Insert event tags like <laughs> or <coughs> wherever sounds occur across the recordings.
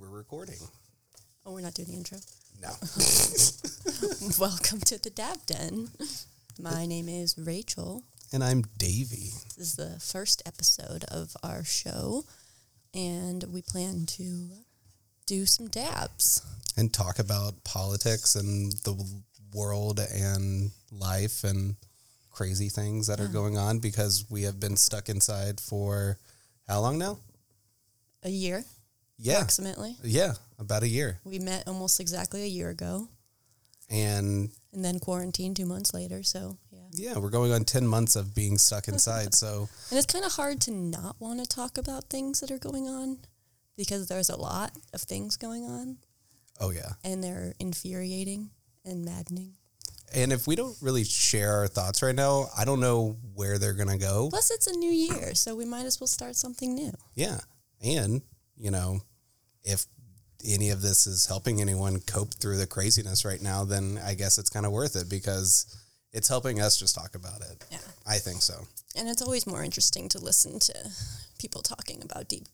we're recording. Oh, we're not doing the intro. No. <laughs> Welcome to the Dab Den. My name is Rachel. and I'm Davey. This is the first episode of our show, and we plan to do some dabs. And talk about politics and the world and life and crazy things that are going on because we have been stuck inside for how long now? A year, Yeah. approximately. Yeah, about a year. We met almost exactly a year ago, And and then quarantine two months later. So, yeah. yeah, we're going on 10 months of being stuck inside. so, <laughs> And it's kind of hard to not want to talk about things that are going on because there's a lot of things going on, oh, yeah. and they're infuriating and maddening. And if we don't really share our thoughts right now, I don't know where they're going to go. Plus, it's a new year, so we might as well start something new. Yeah. And, you know, if any of this is helping anyone cope through the craziness right now, then I guess it's kind of worth it because it's helping us just talk about it. Yeah. I think so. And it's always more interesting to listen to people talking about deep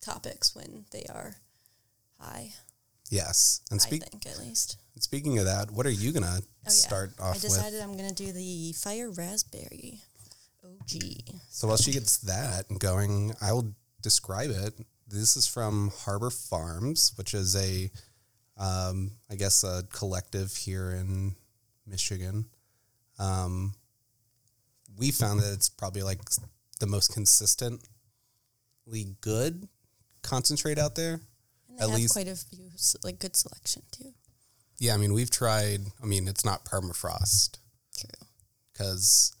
topics when they are high, Yes. And speak, I think, at least. speaking of that, what are you going to Oh, yeah. start off I with? decided I'm going to do the fire raspberry OG. So while she gets that going, I will describe it. This is from Harbor Farmz, which is a, um, I guess, a collective here in Michigan. Um, we found that it's probably like the most consistently good concentrate out there. And they At have least- quite a few, like, good selection, too. Yeah, I mean, we've tried. I mean, it's not permafrost. True. because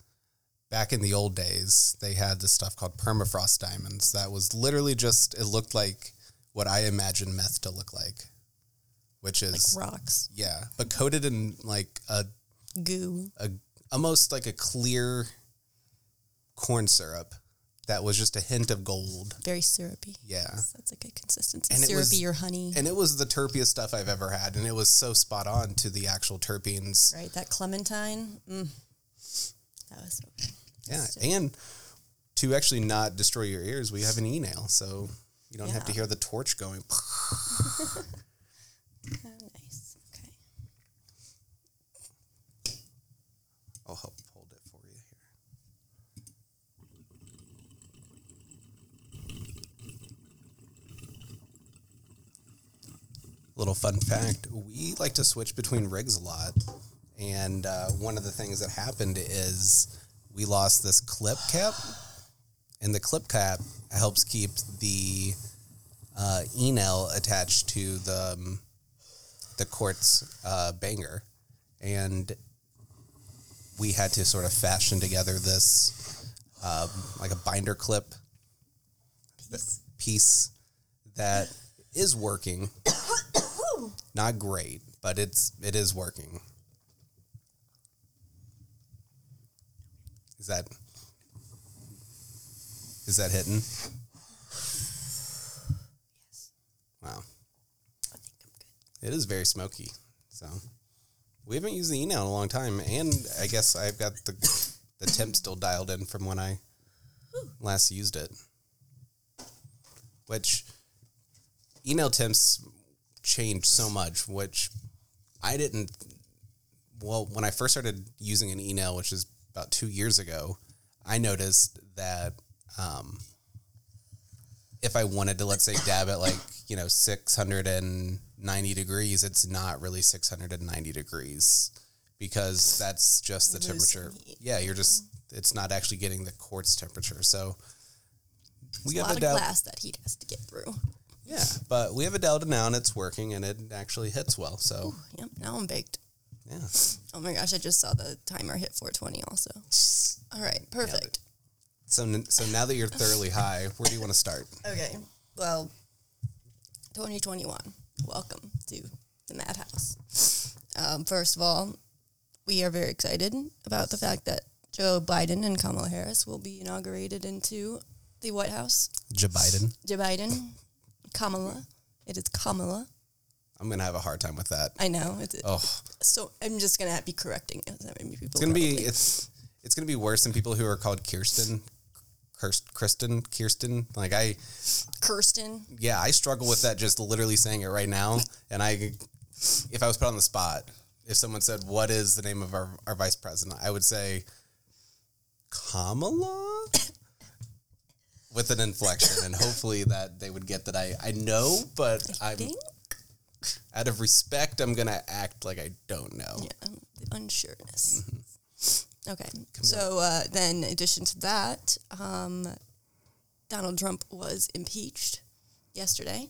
back in the old days they had this stuff called permafrost diamonds that was literally just it looked like what i imagine meth to look like which Like is rocks, yeah but coated in like a, goo. a almost like a clear corn syrup that was just a hint of gold Very syrupy. yeah That's like a good consistency. And it Syrupy was- or honey. and it was the terpiest stuff i've ever had and it was so spot on to the actual terpenes right? That clementine. Mm. That was so good. Yeah, So- and to actually not destroy your ears, we have an e nail, so you don't have to hear the torch going. <laughs> <laughs> Oh, nice. Okay. I'll help hold it for you here. Little fun fact: we like to switch between rigs a lot, and uh, one of the things that happened is we lost this clip cap, and the clip cap helps keep the uh, e-nail attached to the um, the quartz uh, banger, and we had to sort of fashion together this um, like a binder clip Peace. piece that is working. <coughs> Not great, but it's it is working. Is that is that hitting? Wow. I think I'm good. It is very smoky. So we haven't used the e-nail in a long time, and I guess I've got the the temp still dialed in from when I last used it. Which e-nail temps changed so much, which I didn't. Well, when I first started using an e-nail, which is about two years ago, I noticed that um, if I wanted to, let's say, dab at like, you know, 690 degrees, it's not really 690 degrees because that's just the temperature. Yeah, you're just, it's not actually getting the quartz temperature. So we It's a have lot a of dial. glass that heat has to get through. Yeah, but we have a Delta now and it's working and it actually hits well. So, Yep. Now I'm baked. Yeah. Oh my gosh! I just saw the timer hit 420. Also. All right. Perfect. So, so now that you're thoroughly high, where do you want to start? <laughs> Okay. Well, 2021. Welcome to the Madhouse. Um, first of all, we are very excited about the fact that Joe Biden and Kamala Harris will be inaugurated into the White House. Joe Biden. Joe Biden, Kamala. It is Kamala. I'm gonna have a hard time with that. I know. It's, Oh, So I'm just gonna be correcting it. I mean, people it's gonna be it's it's gonna be worse than people who are called Kirsten Kirst, Kristen, Kirsten. Like I, Kirsten. yeah, I struggle with that just literally saying it right now. And I, if I was put on the spot, if someone said, "What is the name of our, our vice president?" I would say Kamala with an inflection, and hopefully that they would get that I I know, but I'm think? Out of respect, I'm gonna act like I don't know. Yeah, the unsureness. Mm-hmm. Okay. So uh, then, in addition to that, um, Donald Trump was impeached yesterday.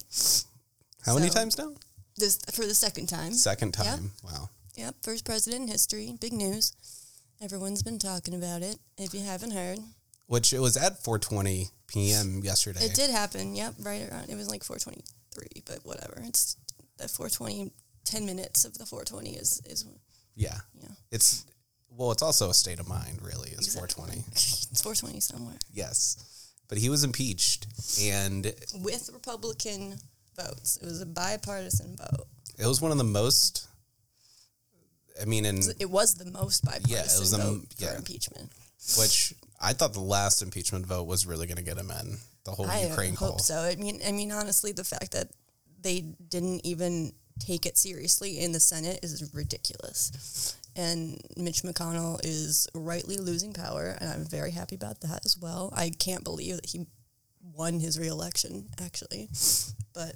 How many times now? This for the second time. Second time. Wow. Yep, first president in history. Big news. Everyone's been talking about it. If you haven't heard, Which it was at 4:20 p.m. <laughs> yesterday. it did happen. Yep, right around. It was like 4:23, but whatever. It's the 4:20. 10 minutes of the 420 is is Yeah. Yeah. It's well, it's also a state of mind, really. It's Exactly. 420. it's <laughs> 420 somewhere Yes. But he was impeached and with Republican votes. It was a bipartisan vote. it was one of the most I mean and It was the most bipartisan Yeah, it was the- vote for yeah. impeachment. which I thought the last impeachment vote was really going to get him in. The whole I Ukraine hope call. so. I mean, I mean, honestly, the fact that they didn't even take it seriously in the Senate is ridiculous. And Mitch McConnell is rightly losing power, and I'm very happy about that as well. I can't believe that he won his reelection, actually. But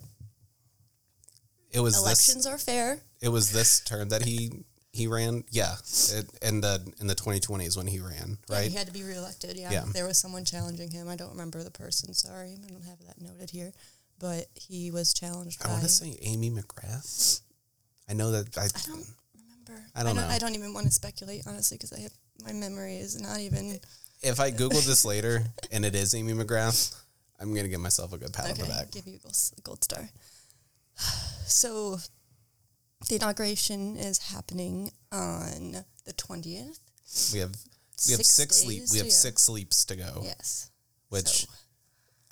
It was elections are fair. this it was this term that he he ran. Yeah. It, in the in the 2020s when he ran, Yeah, right? he had to be reelected. Yeah. Yeah. There was someone challenging him. I don't remember the person. Sorry. I don't have that noted here. But he was challenged I by. want to say Amy McGrath. I know that I, I don't remember. I don't know. I don't even want to speculate, honestly, because I have my memory is not even. if I Google this later and it is Amy McGrath, I'm gonna give myself a good pat on the back. give you a gold, star. <sighs> So, the inauguration is happening on the 20th. We have we have Six six, sleep we to have go. six sleeps to go, Yes. which So-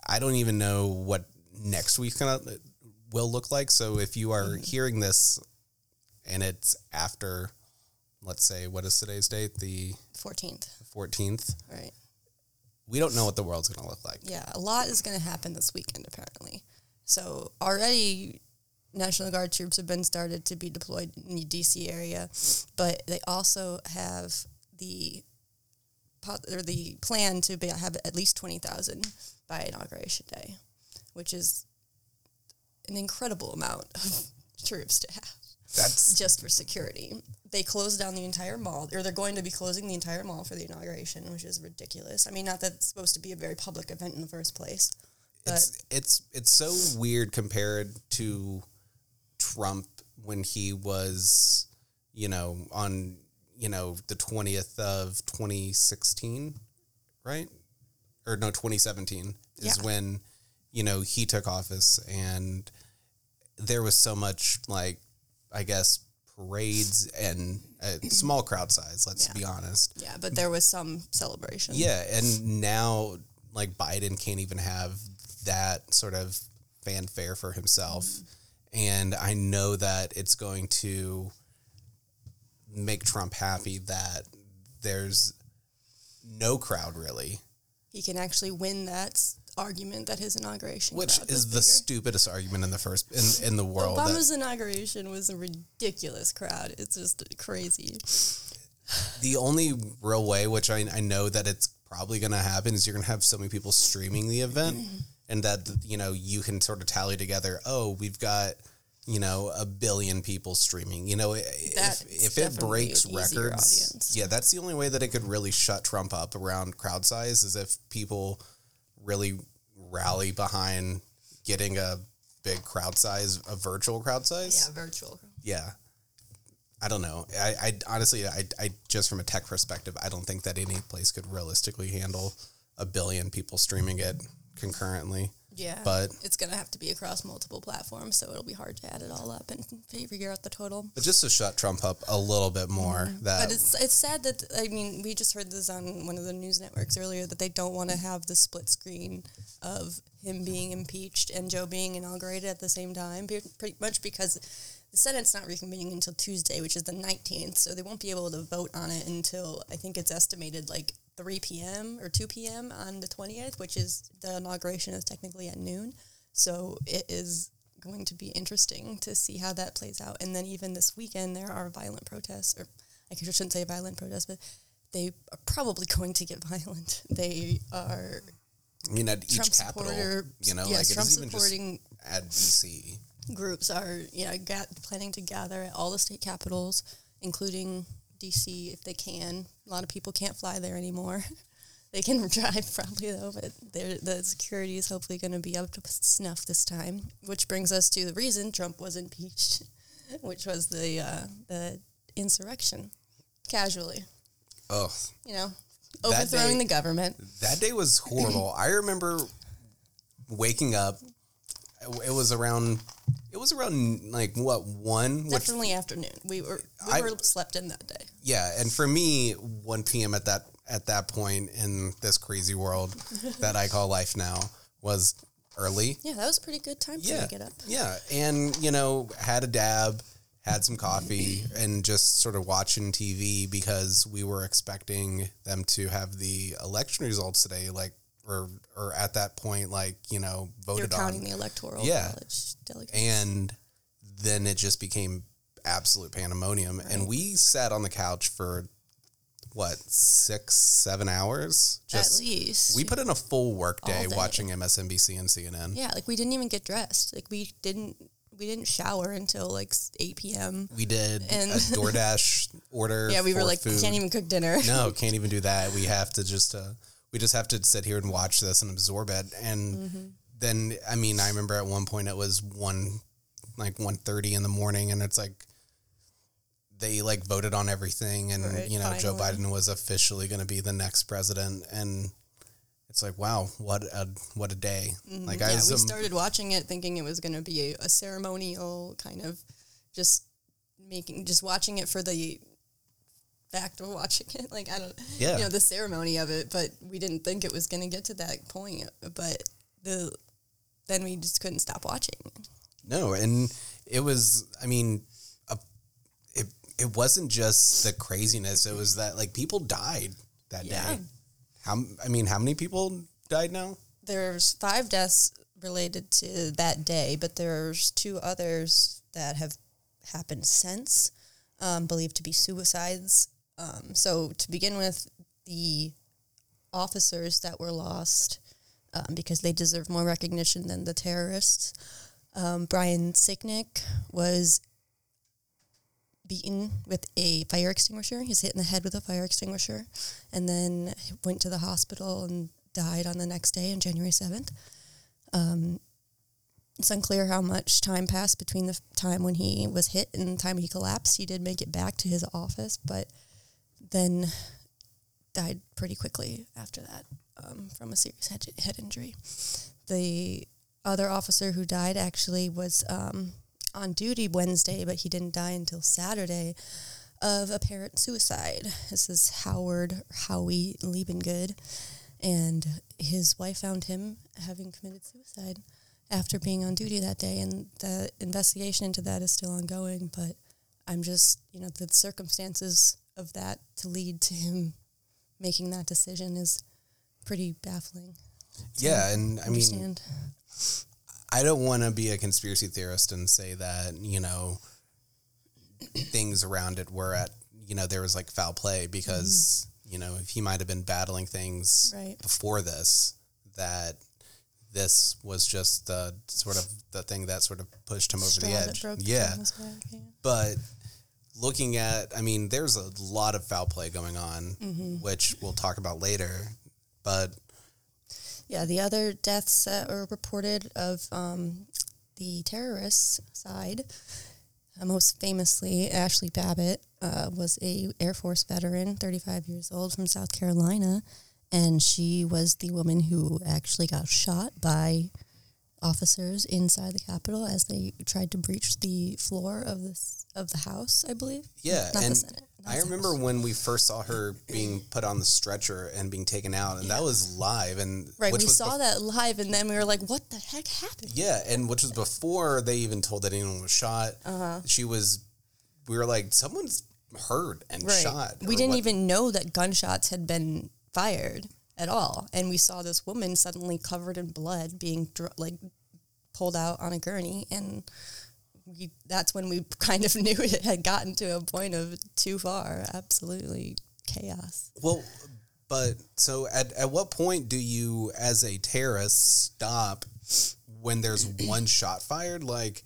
I don't even know what next week gonna will look like. So if you are Mm-hmm. hearing this and it's after, let's say, what is today's date? The 14th. 14th. Right. We don't know what the world's gonna look like. Yeah, a lot is going to happen this weekend, apparently. So, already, National Guard troops have been started to be deployed in the DC area, but they also have the or the plan to be, have at least 20,000 by inauguration day, which is an incredible amount of <laughs> troops to have That's <laughs> just for security. They closed down the entire mall, or they're going to be closing the entire mall for the inauguration, which is ridiculous. I mean, not that it's supposed to be a very public event in the first place, but it's it's it's so weird compared to Trump when he was, you know, on you know the twentieth of twenty sixteen, right? Or no, twenty seventeen is Yeah. when you know he took office, and there was so much like, I guess parades and a small crowd size. Let's Yeah. be honest. yeah, but there was some celebration. Yeah, and now like Biden can't even have that sort of fanfare for himself. Mm-hmm. And I know that it's going to make Trump happy that there's no crowd really, He can actually win that argument that his inauguration which is the bigger. stupidest argument in the first in, in the world. that- Obama's inauguration was a ridiculous crowd. It's just crazy. the only real way, which I, I know that it's probably going to happen, is you're going to have so many people streaming the event, <clears throat> and that you know you can sort of tally together. Oh, we've got you know a billion people streaming. You know, That's if if it breaks records, yeah, that's the only way that it could really shut Trump up around crowd size is if people really rally behind getting a big crowd size, a virtual crowd size. Yeah, virtual. Yeah. I don't know. I, I honestly, I, I just from a tech perspective, I don't think that any place could realistically handle a billion people streaming it concurrently. Yeah, But it's gonna have to be across multiple platforms, so it'll be hard to add it all up and figure out the total. but just to shut Trump up a little bit more, that Mm-hmm. But it's it's sad that I mean we just heard this on one of the news networks earlier that they don't want to have the split screen of him being impeached and Joe being inaugurated at the same time. Pretty much because the Senate's not reconvening until Tuesday, which is the nineteenth, so they won't be able to vote on it until I think it's estimated like 3 p.m. or 2 p.m. on the 20th, which is the inauguration is technically at noon. So it is going to be interesting to see how that plays out. And then even this weekend, there are violent protests, or I shouldn't say violent protests, but they are probably <laughs> going to get violent. They are I mean, at each Trump capital, supporter, you know, yes, like Trump it isn't even just supporting at DC. groups are yeah ga- planning to gather at all the state capitals, including DC if they can. A lot of people can't fly there anymore. <laughs> they can <laughs> drive probably though, but they're- the security is hopefully going to be up to snuff this time. Which brings us to the reason Trump was impeached, <laughs> which was the uh, the insurrection. Casually, Oh, you know, overthrowing day- the government. that day was horrible. I remember waking up. It was around. It was around like what one? Which Definitely afternoon. We were we I- were slept in that day. Yeah, and for me, one p.m. at that at that point in this crazy world <laughs> that I call life now was early. Yeah, that was a pretty good time Yeah, to get up. yeah, and you know, had a dab, had some coffee, and just sort of watching TV because we were expecting them to have the election results today, like or or at that point, like you know, voted counting on, the electoral Yeah. college delegates. and then it just became absolute pandemonium, and we sat on the couch for what six, seven hours. At least. we put in a full work day day. watching MSNBC and CNN. yeah, like we didn't even get dressed. Like we didn't we didn't shower until like 8 p.m. We did And- a <laughs> DoorDash order. Yeah, we were like, food. can't even cook dinner. No, <laughs> can't even do that. We have to just uh, we just have to sit here and watch this and absorb it. And Mm-hmm. then I mean, I remember at one point it was one like one thirty in the morning, and it's like they like voted on everything, and Right, you know Joe. Biden was officially going to be the next president, and it's like wow, what a what a day! Like Mm-hmm. yeah, was we um, started watching it thinking it was going to be a, a ceremonial kind of just making just watching it for the fact of watching it. <laughs> Like I don't, Yeah. you know, the ceremony of it. But we didn't think it was going to get to that point. But the then we just couldn't stop watching. No, and it was. I mean, it wasn't just the craziness. It was that like people died that Yeah. day. How I mean, how many people died now? There's five deaths related to that day, but there's two others that have happened since, um, believed to be suicides. Um, so to begin with, the officers that were lost um, because they deserve more recognition than the terrorists. Um, Brian Sicknick was beaten with a fire extinguisher. He was hit in the head with a fire extinguisher, and then went to the hospital and died on the next day, on January seventh. Um, it's unclear how much time passed between the time when he was hit and the time he collapsed. He did make it back to his office, but then died pretty quickly after that um, from a serious head, head injury. The other officer who died actually was um, on duty Wednesday, but he didn't die until Saturday of apparent suicide. This is Howard Howie Liebengood, and his wife found him having committed suicide after being on duty that day, and the investigation into that is still ongoing. But I'm just, you know, the circumstances of that to lead to him making that decision is pretty baffling. Yeah, and I mean. I don't want to be a conspiracy theorist and say that you know things around it were at you know there was like foul play because you know if he might have been battling things Right. before this that this was just the sort of the thing that sort of pushed him over Straw the edge. broke Yeah, camel's yeah. but looking at i mean there's a lot of foul play going on Mm-hmm. which we'll talk about later but Yeah, the other deaths that were reported of um, the terrorists side, uh, most famously, Ashley Babbitt uh, was a Air Force veteran, 35 years old from South Carolina, and she was the woman who actually got shot by officers inside the Capitol as they tried to breach the floor of this of the House, I believe. yeah not and the Senate. I remember when we first saw her being put on the stretcher and being taken out and that was live and Right, which we saw bef- that live, and then we were like, "What the heck happened?" yeah and which was before they even told that anyone was shot Uh-huh. she was we were like someone's hurt and Right. shot We didn't what- even know that gunshots had been fired at all. And we saw this woman suddenly covered in blood being dr- like pulled out on a gurney. And we, that's when we <laughs> kind of knew it had gotten to a point of too far. Absolutely chaos. Well, but so at, at what point do you, as a terrorist, stop when there's <clears throat> one shot fired? Like,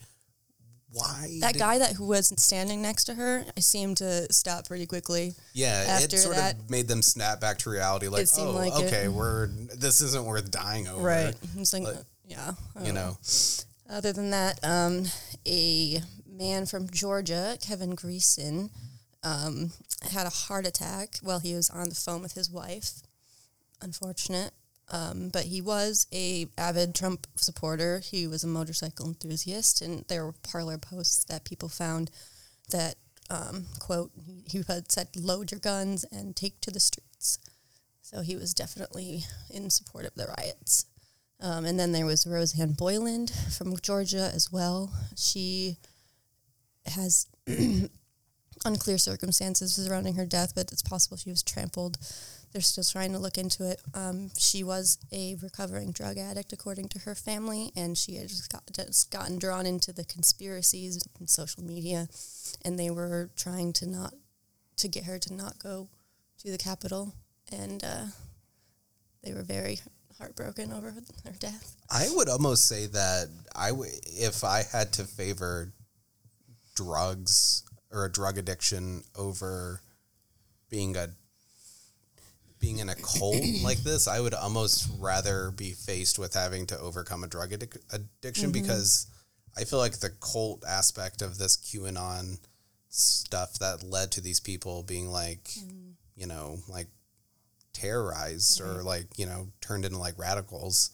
why? That guy that who was standing next to her, I seemed to stop pretty quickly. Yeah, after it sort that- of made them snap back to reality. Like, It oh, like it. okay, we're this isn't worth dying over. Right. It's like, But- yeah. You don't know, oh. Other than that, um, a man from Georgia, Kevin Greeson, um, had a heart attack while he was on the phone with his wife. Unfortunate. Um, but he was a avid Trump supporter. He was a motorcycle enthusiast, and there were Parler posts that people found that um, quote he, he had said, "Load your guns and take to the streets." So he was definitely in support of the riots. Um, and then there was Rosanne Boyland from Georgia as well. She has <clears throat> unclear circumstances surrounding her death, but it's possible she was trampled. They're still trying to look into it. Um, she was a recovering drug addict, according to her family, and she had just, got, just gotten drawn into the conspiracies in social media, and they were trying to not to get her to not go to the Capitol, and uh, they were very heartbroken over their death. I would almost say that I w- if I had to favor drugs or a drug addiction over being a being in a cult <clears throat> like this, I would almost rather be faced with having to overcome a drug addic- addiction mm-hmm. because I feel like the cult aspect of this QAnon stuff that led to these people being like, mm. you know, like terrorized or like, you know, turned into like radicals,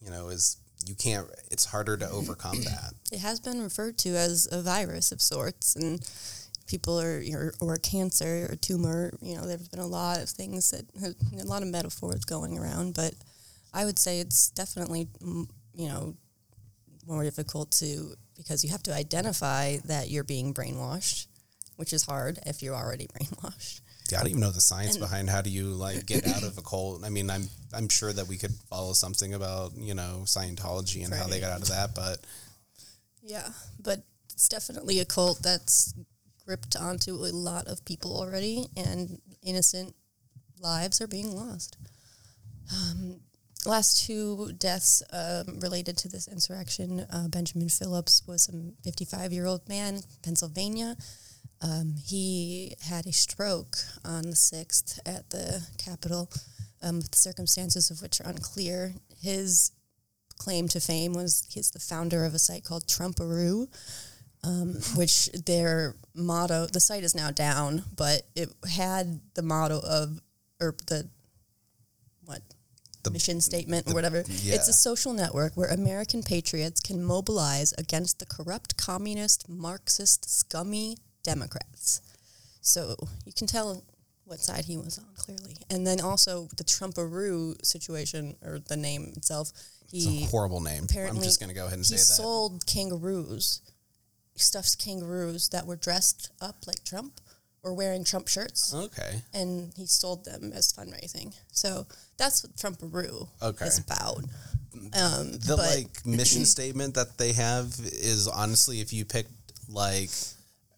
you know, is you can't, it's harder to overcome <clears throat> that. It has been referred to as a virus of sorts, and people are or, or a cancer or tumor. You know, there's been a lot of things that have, a lot of metaphors going around, but I would say it's definitely mm, you know more difficult to because you have to identify that you're being brainwashed, which is hard if you're already <laughs> brainwashed. I don't even know the science And- behind how do you like get out of a cult. I mean, I'm I'm sure that we could follow something about you know Scientology and how they got out of that, but Yeah, but it's definitely a cult that's gripped onto a lot of people already, and innocent lives are being lost. Um, last two deaths um, related to this insurrection uh, Benjamin Phillips was a 55 year old man, Pennsylvania. Um, he had a stroke on the 6th at the Capitol, um, the circumstances of which are unclear. His claim to fame was he's the founder of a site called Trumparoo, um, which their motto, the site is now down, but it had the motto of, or the, what, The- mission statement or whatever. yeah. It's a social network where American patriots can mobilize against the corrupt communist, Marxist, scummy Democrats. So you can tell what side he was on clearly. And then also the Trumparoo situation, or the name itself, it's he a horrible name. Apparently, I'm just gonna go ahead and say that. He sold kangaroos, stuffed kangaroos that were dressed up like Trump or wearing Trump shirts, Okay. and he sold them as fundraising. So that's what Trumparoo Okay. is about. Um, The like mission <clears throat> statement that they have is honestly, if you picked like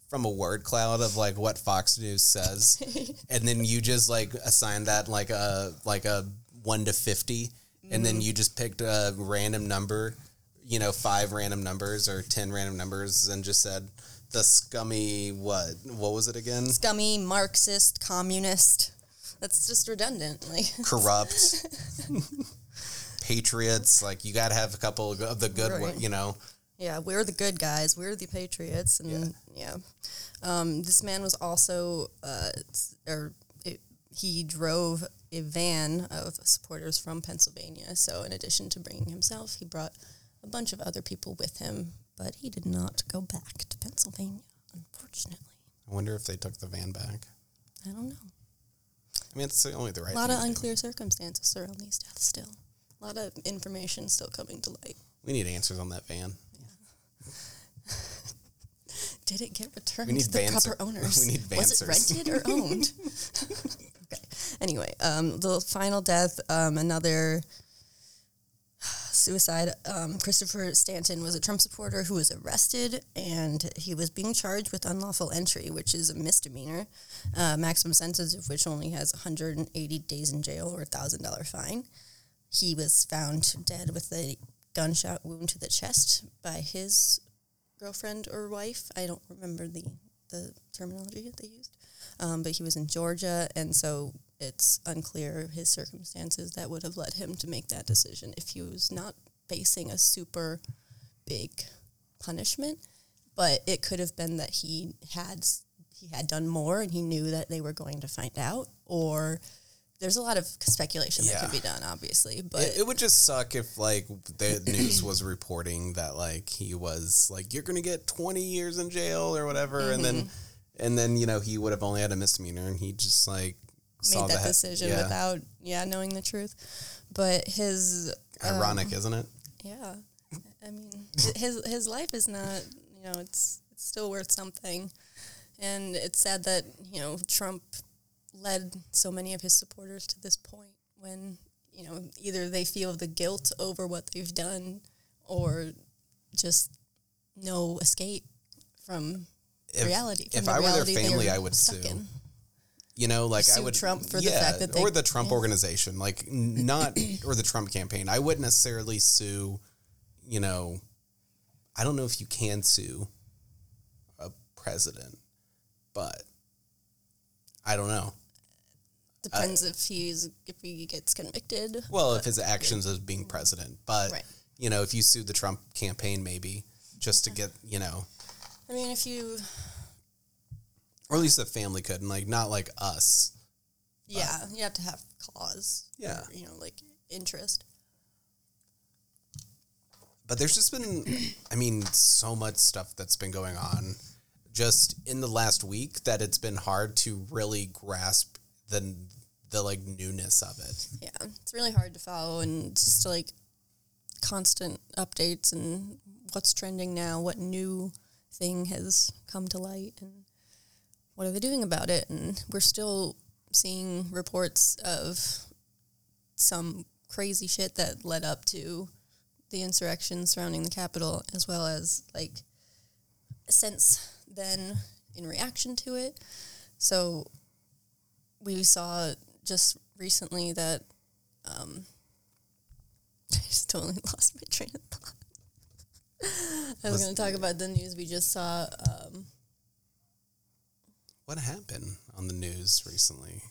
from a word cloud of like what Fox News says, <laughs> and then you just like assign that like a like a one to fifty, and then mm-hmm. you just picked a random number, you know, five random numbers or ten random numbers, and just said the scummy what what was it again? scummy Marxist communist. That's just redundant. Like Corrupt. <laughs> Patriots, like you got to have a couple of the good, Right. you know. Yeah, we're the good guys. We're the patriots, and yeah, Um, this man was also, uh, or it, he drove a van of supporters from Pennsylvania. So in addition to bringing himself, he brought a bunch of other people with him. But he did not go back to Pennsylvania, unfortunately. I wonder if they took the van back. I don't know. I mean, it's only the right. A lot of to do. unclear circumstances surround these deaths still. A lot of information still coming to light. We need answers on that van. Did it get returned to the proper <laughs> owners? we need Was it rented or owned? <laughs> okay. anyway, um, the final death, um, another suicide. Um, Christopher Stanton was a Trump supporter who was arrested, and he was being charged with unlawful entry, which is a misdemeanor, uh, maximum sentence of which only has 180 days in jail or a thousand dollar fine. He was found dead with a gunshot wound to the chest by his girlfriend or wife. I don't remember the the terminology that they used, um, but he was in Georgia, and so it's unclear his circumstances that would have led him to make that decision if he was not facing a super big punishment. But it could have been that he had he had done more and he knew that they were going to find out, or there's a lot of speculation that could be done, obviously. But It, it would just suck if like the <clears throat> news was reporting that like he was like you're gonna get 20 years in jail or whatever, and then mm-hmm. and then you know he would have only had a misdemeanor, and he just like saw made that the decision yeah. without yeah knowing the truth. But his Ironic, um, isn't it? Yeah, I mean, his his life is not you know it's it's still worth something, and it's sad that you know Trump led so many of his supporters to this point when you know either they feel the guilt over what they've done or just no escape from If- reality. From if the I were their family, I would sue. in. You know, like I would Trump for the fact that they- or the Trump yeah. organization, like not <coughs> or the Trump campaign. I wouldn't necessarily sue. You know, I don't know if you can sue a president, but I don't know. Depends if he's if he gets convicted. Well, if his actions as being president, but Right. you know, if you sue the Trump campaign, maybe just to get you know, I mean, if you or at least the family could, and like not like us. Yeah, you have to have cause. Yeah. or, you know, like interest. but there's just been i mean so much stuff that's been going on just in the last week that it's been hard to really grasp the the like newness of it Yeah, it's really hard to follow and just like constant updates and what's trending now, what new thing has come to light, and what are they doing about it? And we're still seeing reports of some crazy shit that led up to the insurrection surrounding the Capitol, as well as like since then in reaction to it. So we saw just recently that um, <laughs> I just totally <laughs> lost my train of thought. <laughs> I was going to talk about the news we just saw. Um, what happened on the news recently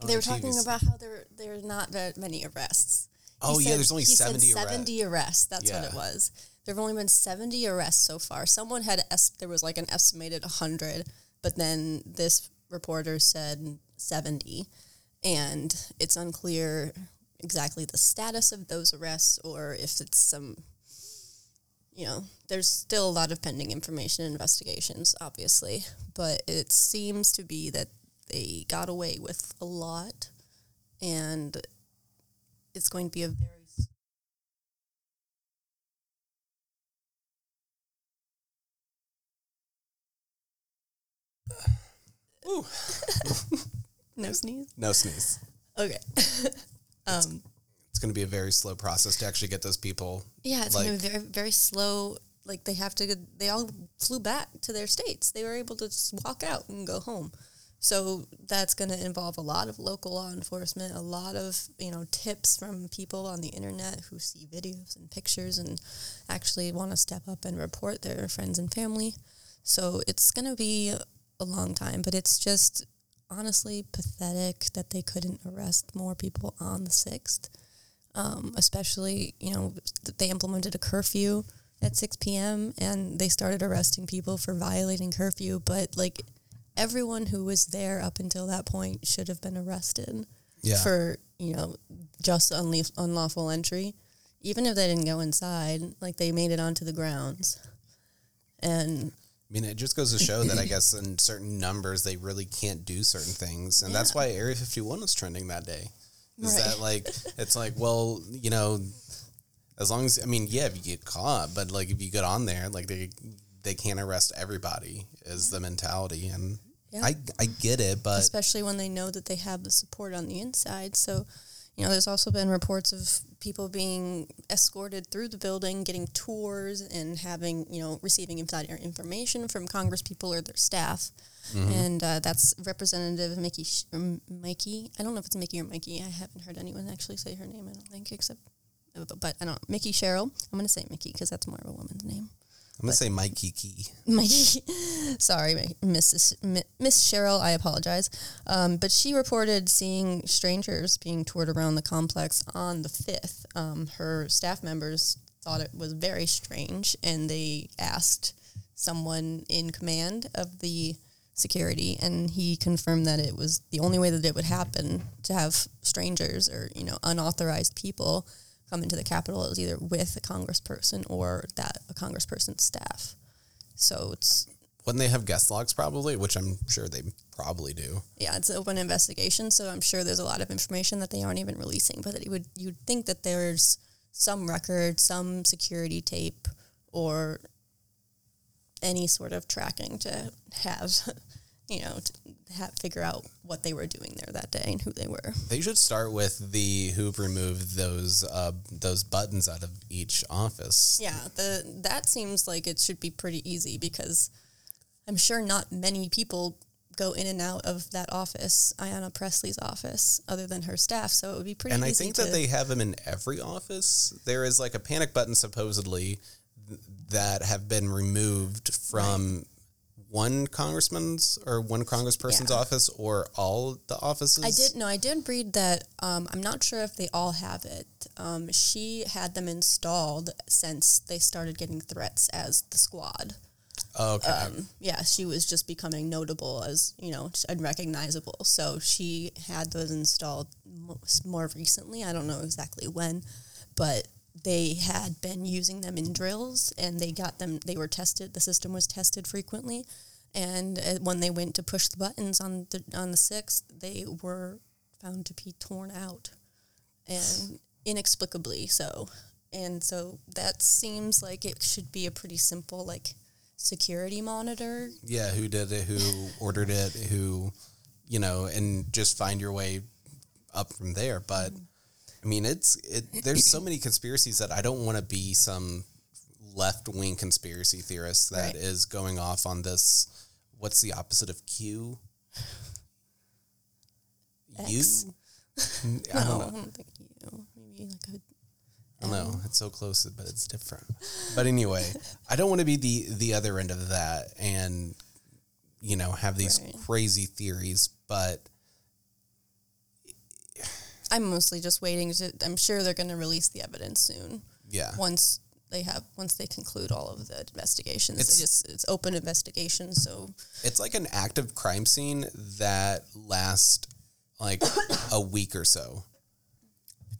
On they the were talking TVs? about how there there's not that many arrests. He oh yeah said- there's only he 70 arrests 70 arrests. That's what it was. There have only been 70 arrests so far. Someone had es- there was like an estimated 100, but then this reporter said 70, and it's unclear exactly the status of those arrests or if it's some you know, there's still a lot of pending information and investigations, obviously, but it seems to be that they got away with a lot, and it's going to be a very Ooh, <laughs> no sneeze. no sneeze Okay. <laughs> um, it's going to be a very slow process to actually get those people yeah, it's like- going to be very very slow. Like they have to. They all flew back to their states. They were able to just walk out and go home. So that's going to involve a lot of local law enforcement, a lot of you know tips from people on the internet who see videos and pictures and actually want to step up and report their friends and family. So it's going to be a long time, but it's just honestly pathetic that they couldn't arrest more people on the sixth. Um, especially, you know, they implemented a curfew at 6 p.m. and they started arresting people for violating curfew, but like everyone who was there up until that point should have been arrested yeah for you know just unle- unlawful entry even if they didn't go inside like they made it onto the grounds and I mean, it just goes to show that I <laughs> guess in certain numbers they really can't do certain things, and that's why Area 51 was trending that day. Is Right. that like it's like well, you know, as long as I mean, yeah, if you get caught, but like if you get on there, like they they can't arrest everybody is the mentality, and Yeah. I I get it, but especially when they know that they have the support on the inside. So, you know, there's also been reports of people being escorted through the building, getting tours, and having, you know, receiving insider information from Congress people or their staff. And uh, that's Representative Mickey, Sh- or Mikey. I don't know if it's Mickey or Mikey. I haven't heard anyone actually say her name, I don't think, except, but I don't. Mickey Sherrill. I'm going to say Mickey because that's more of a woman's name. I'm gonna say Mike Kiki. Mikey, <laughs> sorry, Mrs. Mi- Miss Sherrill, I apologize. Um, but she reported seeing strangers being toured around the complex on the 5th. Um, her staff members thought it was very strange and they asked someone in command of the security and he confirmed that it was the only way that it would happen to have strangers or you know unauthorized people come into the capitol it was either with a congressperson or that a congressperson's staff so it's Wouldn't they have guest logs probably? Which I'm sure they probably do. yeah, it's an open investigation, so I'm sure there's a lot of information that they aren't even releasing. But it would you'd think that there's some record, some security tape, or any sort of tracking to <laughs> have, you know, to have, figure out what they were doing there that day and who they were. They should start with the who removed those uh, those buttons out of each office. Yeah, the that seems like it should be pretty easy because I'm sure not many people go in and out of that office, Ayanna Pressley's office, other than her staff. So it would be pretty. And I think that they have them in every office. There is like a panic button supposedly that have been removed from one congressman's or one congressperson's Yeah. office or all the offices. I did no, I did read that. Um, I'm not sure if they all have it. Um, she had them installed since they started getting threats as the squad. Okay. Um, yeah, she was just becoming notable as you know unrecognizable. So she had those installed mo- more recently. I don't know exactly when, but they had been using them in drills, and they got them. They were tested. The system was tested frequently, and uh, when they went to push the buttons on the on the sixth, they were found to be torn out, and inexplicably so. And so that seems like it should be a pretty simple like security monitor. yeah, who did it? Who <laughs> ordered it? Who, you know, and just find your way up from there. But I mean, it's it. There's so many conspiracies that I don't want to be some left wing conspiracy theorist that is Right. going off on this. What's the opposite of Q? X? You? <laughs> I no, don't I know. don't think you. Maybe like a I don't know. It's so close, but it's different. But anyway, I don't want to be the the other end of that and you know have these Right. crazy theories. But I'm mostly just waiting to. I'm sure they're going to release the evidence soon. yeah, Once they have, once they conclude all of the investigations, It's- just it's open investigation. So it's like an active crime scene that lasts like <coughs> a week or so.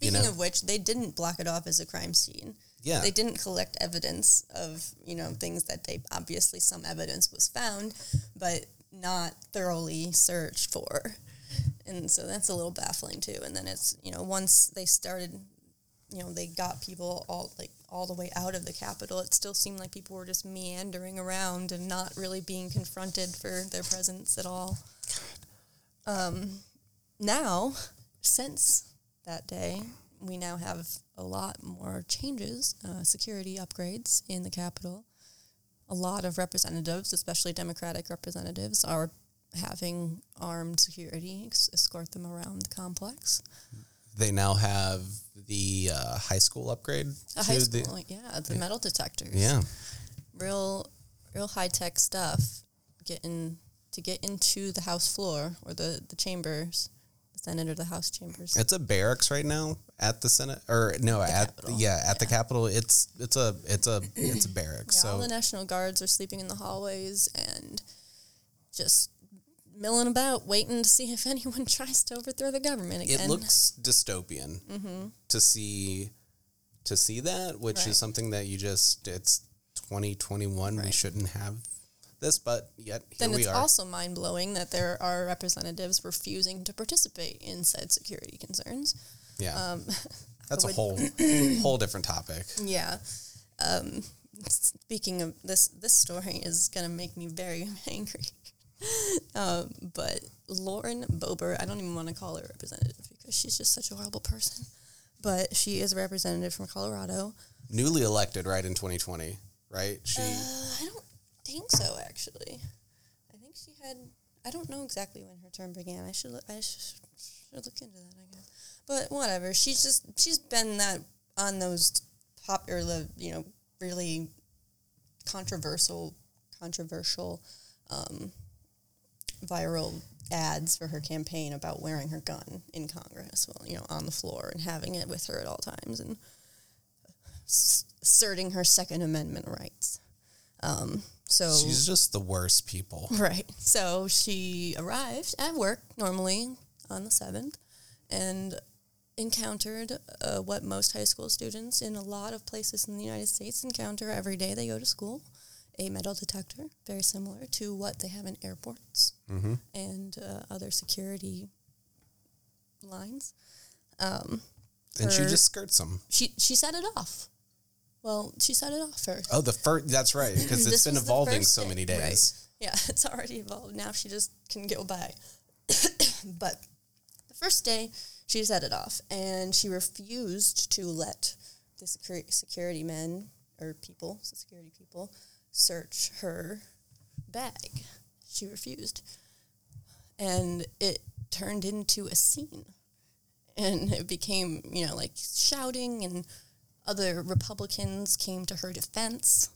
You speaking know? of which, they didn't block it off as a crime scene. Yeah, They didn't collect evidence of you know things that they obviously some evidence was found, but not thoroughly searched for, and so that's a little baffling too. And then it's you know once they started, you know they got people all like all the way out of the Capitol, it still seemed like people were just meandering around and not really being confronted for their presence at all. Um, now, since that day, we now have a lot more changes, uh, security upgrades in the Capitol. A lot of representatives, especially Democratic representatives, are having armed security escort them around the complex. they now have the uh, high school upgrade. A high school, the- yeah, the metal detectors. yeah, real, real high tech stuff. Getting to get into the House floor or the the chambers, the Senate or the House chambers. it's a barracks right now at the Senate or no at Capitol. yeah at the Capitol. It's it's a it's a it's a barracks. Yeah, all so the National Guards are sleeping in the hallways and just milling about, waiting to see if <laughs> anyone tries to overthrow the government again. it looks dystopian to see to see that which Mm-hmm. Right. is something that you just it's 2021 we shouldn't have this but yet here then it's also mind blowing that there are representatives refusing to participate in said security concerns. yeah Um, <laughs> that's a whole <clears throat> whole different topic yeah. Um, speaking of this, this story is going to make me very <laughs> angry. Um, but Lauren Boebert, I don't even want to call her representative because she's just such a horrible person. But she is a representative from Colorado. Newly elected, right in 2020, right? She. Uh, I don't think so, actually. I think she had. I don't know exactly when her term began. I should. Look, I should, should look into that. I guess. But whatever. She's just. She's been that on those popular, you know, really controversial, controversial, um, viral ads for her campaign about wearing her gun in Congress. Well, you know, on the floor and having it with her at all times and asserting her Second Amendment rights. Um, so She's just the worst people. <laughs> Right. So she arrived at work normally on the 7th and encountered uh, what most high school students in a lot of places in the United States encounter every day they go to school a metal detector, very similar to what they have in airports Mm-hmm. and uh, other security lines. Um, And she just skirts them. she, she set it off. Well, she set it off first. Oh, the first. That's right, because <laughs> it's been evolving so many right. days. Yeah, <laughs> it's already evolved. Now she just can go by. <coughs> but the first day, she set it off, and she refused to let the security, security men or people, security people, search her bag. She refused, and it turned into a scene, and it became you know like shouting, and other Republicans came to her defense,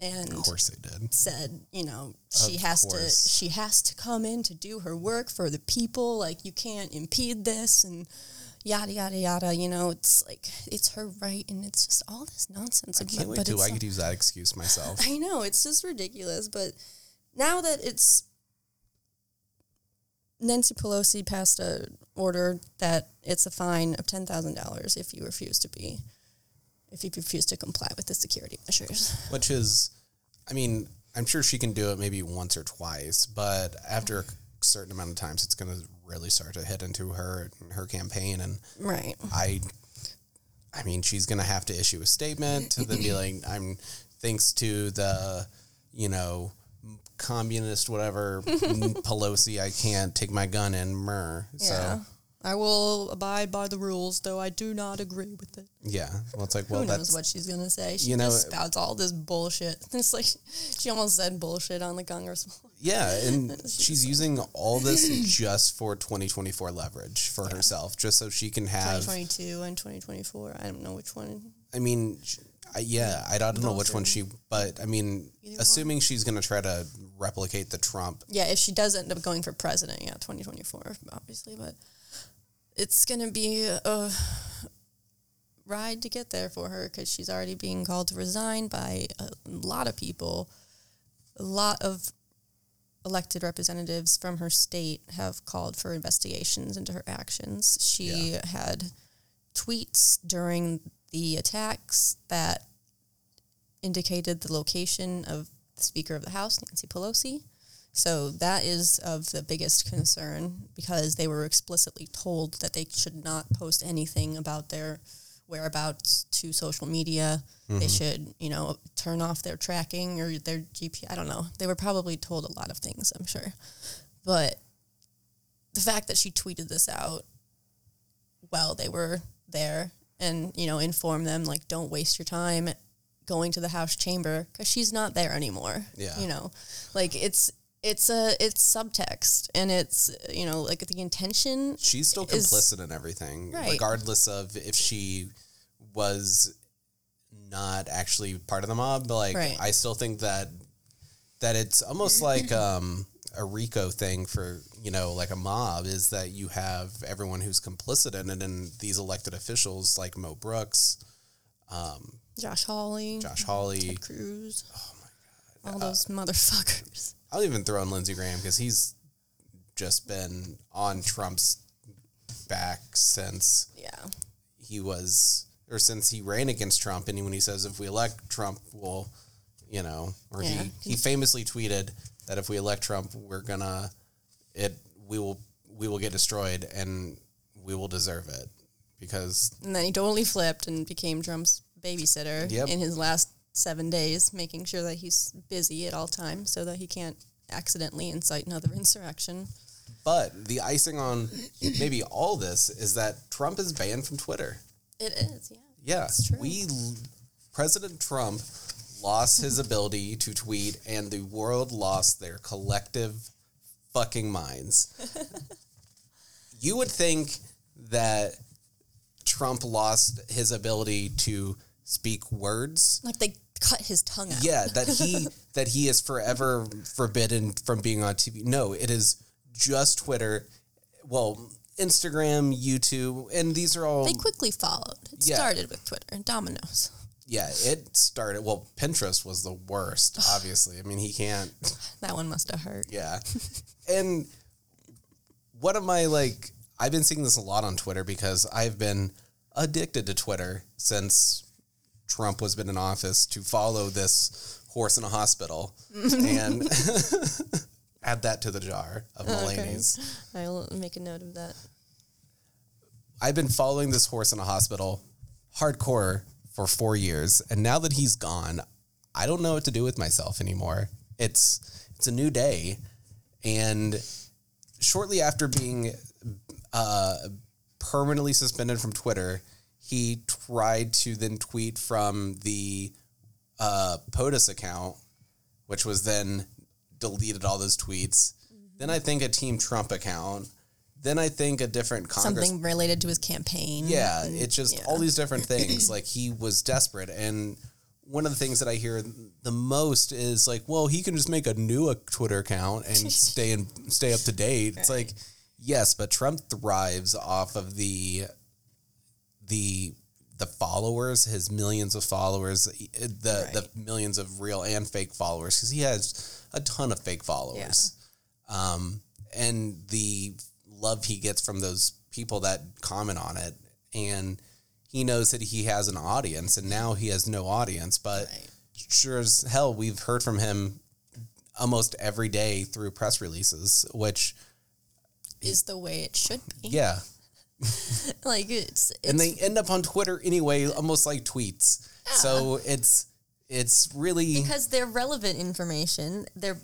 and Of course they did. said, you know, she Of has course. to she has to come in to do her work for the people. Like you can't impede this and yada yada yada. You know, it's like it's her right, and it's just all this nonsense. I But- can't wait but till I could use that excuse myself. <laughs> I know it's just ridiculous, but now that it's Nancy Pelosi passed a order that it's a fine of ten thousand dollars if you refuse to be if you refuse to comply with the security measures. <laughs> Which is, I mean, I'm sure she can do it maybe once or twice, but after a certain amount of times, it's going to really start to hit into her her campaign. And Right. I, I mean, she's going to have to issue a statement to then be like, I'm thanks to the, you know, communist whatever <laughs> Pelosi, I can't take my gun and murr. Yeah. So I will abide by the rules, though I do not agree with it. yeah, well, it's like, well, Who knows what she's gonna say? She you know, just spouts all this bullshit. <laughs> It's like she almost said bullshit on the Congress. Yeah, and <laughs> she's using all this <laughs> just for 2024 leverage for herself, just so she can have. 2022 and 2024. I don't know which one. I mean, I, yeah, I don't know which one she, but I mean, Either one. assuming she's going to try to replicate the Trump. Yeah, if she does end up going for president, yeah, 2024, obviously, but it's gonna be a ride to get there for her because she's already being called to resign by a lot of people. A lot of elected representatives from her state have called for investigations into her actions. She had tweets during the attacks that indicated the location of the Speaker of the House, Nancy Pelosi. So that is of the biggest concern because they were explicitly told that they should not post anything about their whereabouts to social media. They mm-hmm. should, you know, turn off their tracking or their GP. I don't know. They were probably told a lot of things, I'm sure. But the fact that she tweeted this out while they were there and, you know, informed them, like, don't waste your time going to the House chamber because she's not there anymore. Yeah. You know, like, it's. It's a it's subtext and it's you know like the intention She's still Is- complicit in everything, Right. regardless of if she was not actually part of the mob. But like, Right. I still think that that it's almost like <laughs> um, a RICO thing for you know, like a mob is that you have everyone who's complicit in it, and these elected officials like Mo Brooks, Josh Hawley, Josh Hawley. Ted Cruz. Oh my god! All those motherfuckers. I'll even throw in Lindsey Graham because he's just been on Trump's back since Yeah. he was or since he ran against Trump and when he says if we elect Trump we'll you know or Yeah. he, he famously tweeted that if we elect Trump we're gonna it we will we will get destroyed and we will deserve it because And then he totally flipped and became Trump's babysitter Yep. in his last seven days, making sure that he's busy at all times so that he can't accidentally incite another <laughs> insurrection. But the icing on maybe all this is that Trump is banned from Twitter. It is, yeah. Yeah, we President Trump lost his <laughs> ability to tweet, and the world lost their collective fucking minds. <laughs> you would think that Trump lost his ability to speak words. Like they cut his tongue out. Yeah, that he <laughs> that he is forever forbidden from being on TV. No, it is just Twitter. Well, Instagram, YouTube, and these are all They quickly followed. It Yeah. started with Twitter and Domino's. Yeah, it started. Well, Pinterest was the worst, <sighs> obviously. I mean, he can't. That one must have hurt. Yeah. <laughs> and one of my, like, I've been seeing this a lot on Twitter because I've been addicted to Twitter since Trump was been in office to follow this horse in a hospital <laughs> and <laughs> add that to the jar of Mulaney's. I'll make a note of that. I've been following this horse in a hospital hardcore for four years, and now that he's gone, I don't know what to do with myself anymore. It's it's a new day, and shortly after being uh, permanently suspended from Twitter, he tried to then tweet from the uh, POTUS account, which was then deleted all those tweets. Then I think a Team Trump account. Then I think a different Congress Something related to his campaign. yeah, and- it's just yeah. all these different <clears throat> things. like he was desperate, and one of the things that I hear the most is like, well, he can just make a new Twitter account and <laughs> stay and stay up to date. It's like, yes, but Trump thrives off of the the the followers, his millions of followers, the the millions of real and fake followers, because he has a ton of fake followers um, and the love he gets from those people that comment on it. And he knows that he has an audience, and now he has no audience. But Right. sure as hell, we've heard from him almost every day through press releases, which, is the way it should be. yeah. <laughs> Like it's, it's And they end up on Twitter anyway, almost like tweets. So it's, it's really, because they're relevant information. They're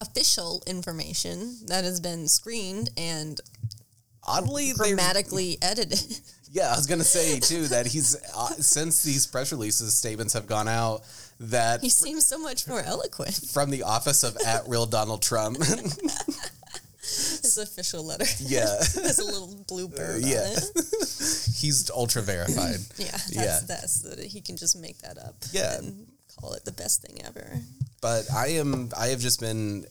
official information that has been screened and oddly, they grammatically edited. <laughs> Yeah, I was gonna say too that he's uh, since these press releases statements have gone out that he seems so much more eloquent. from the office of at real Donald Trump. <laughs> His official letter yeah, <laughs> has a little blue bird yeah, on it. <laughs> he's ultra verified. <laughs> Yeah, that's Yeah. that's that he can just make that up. Yeah. and call it the best thing ever. But I am I have just been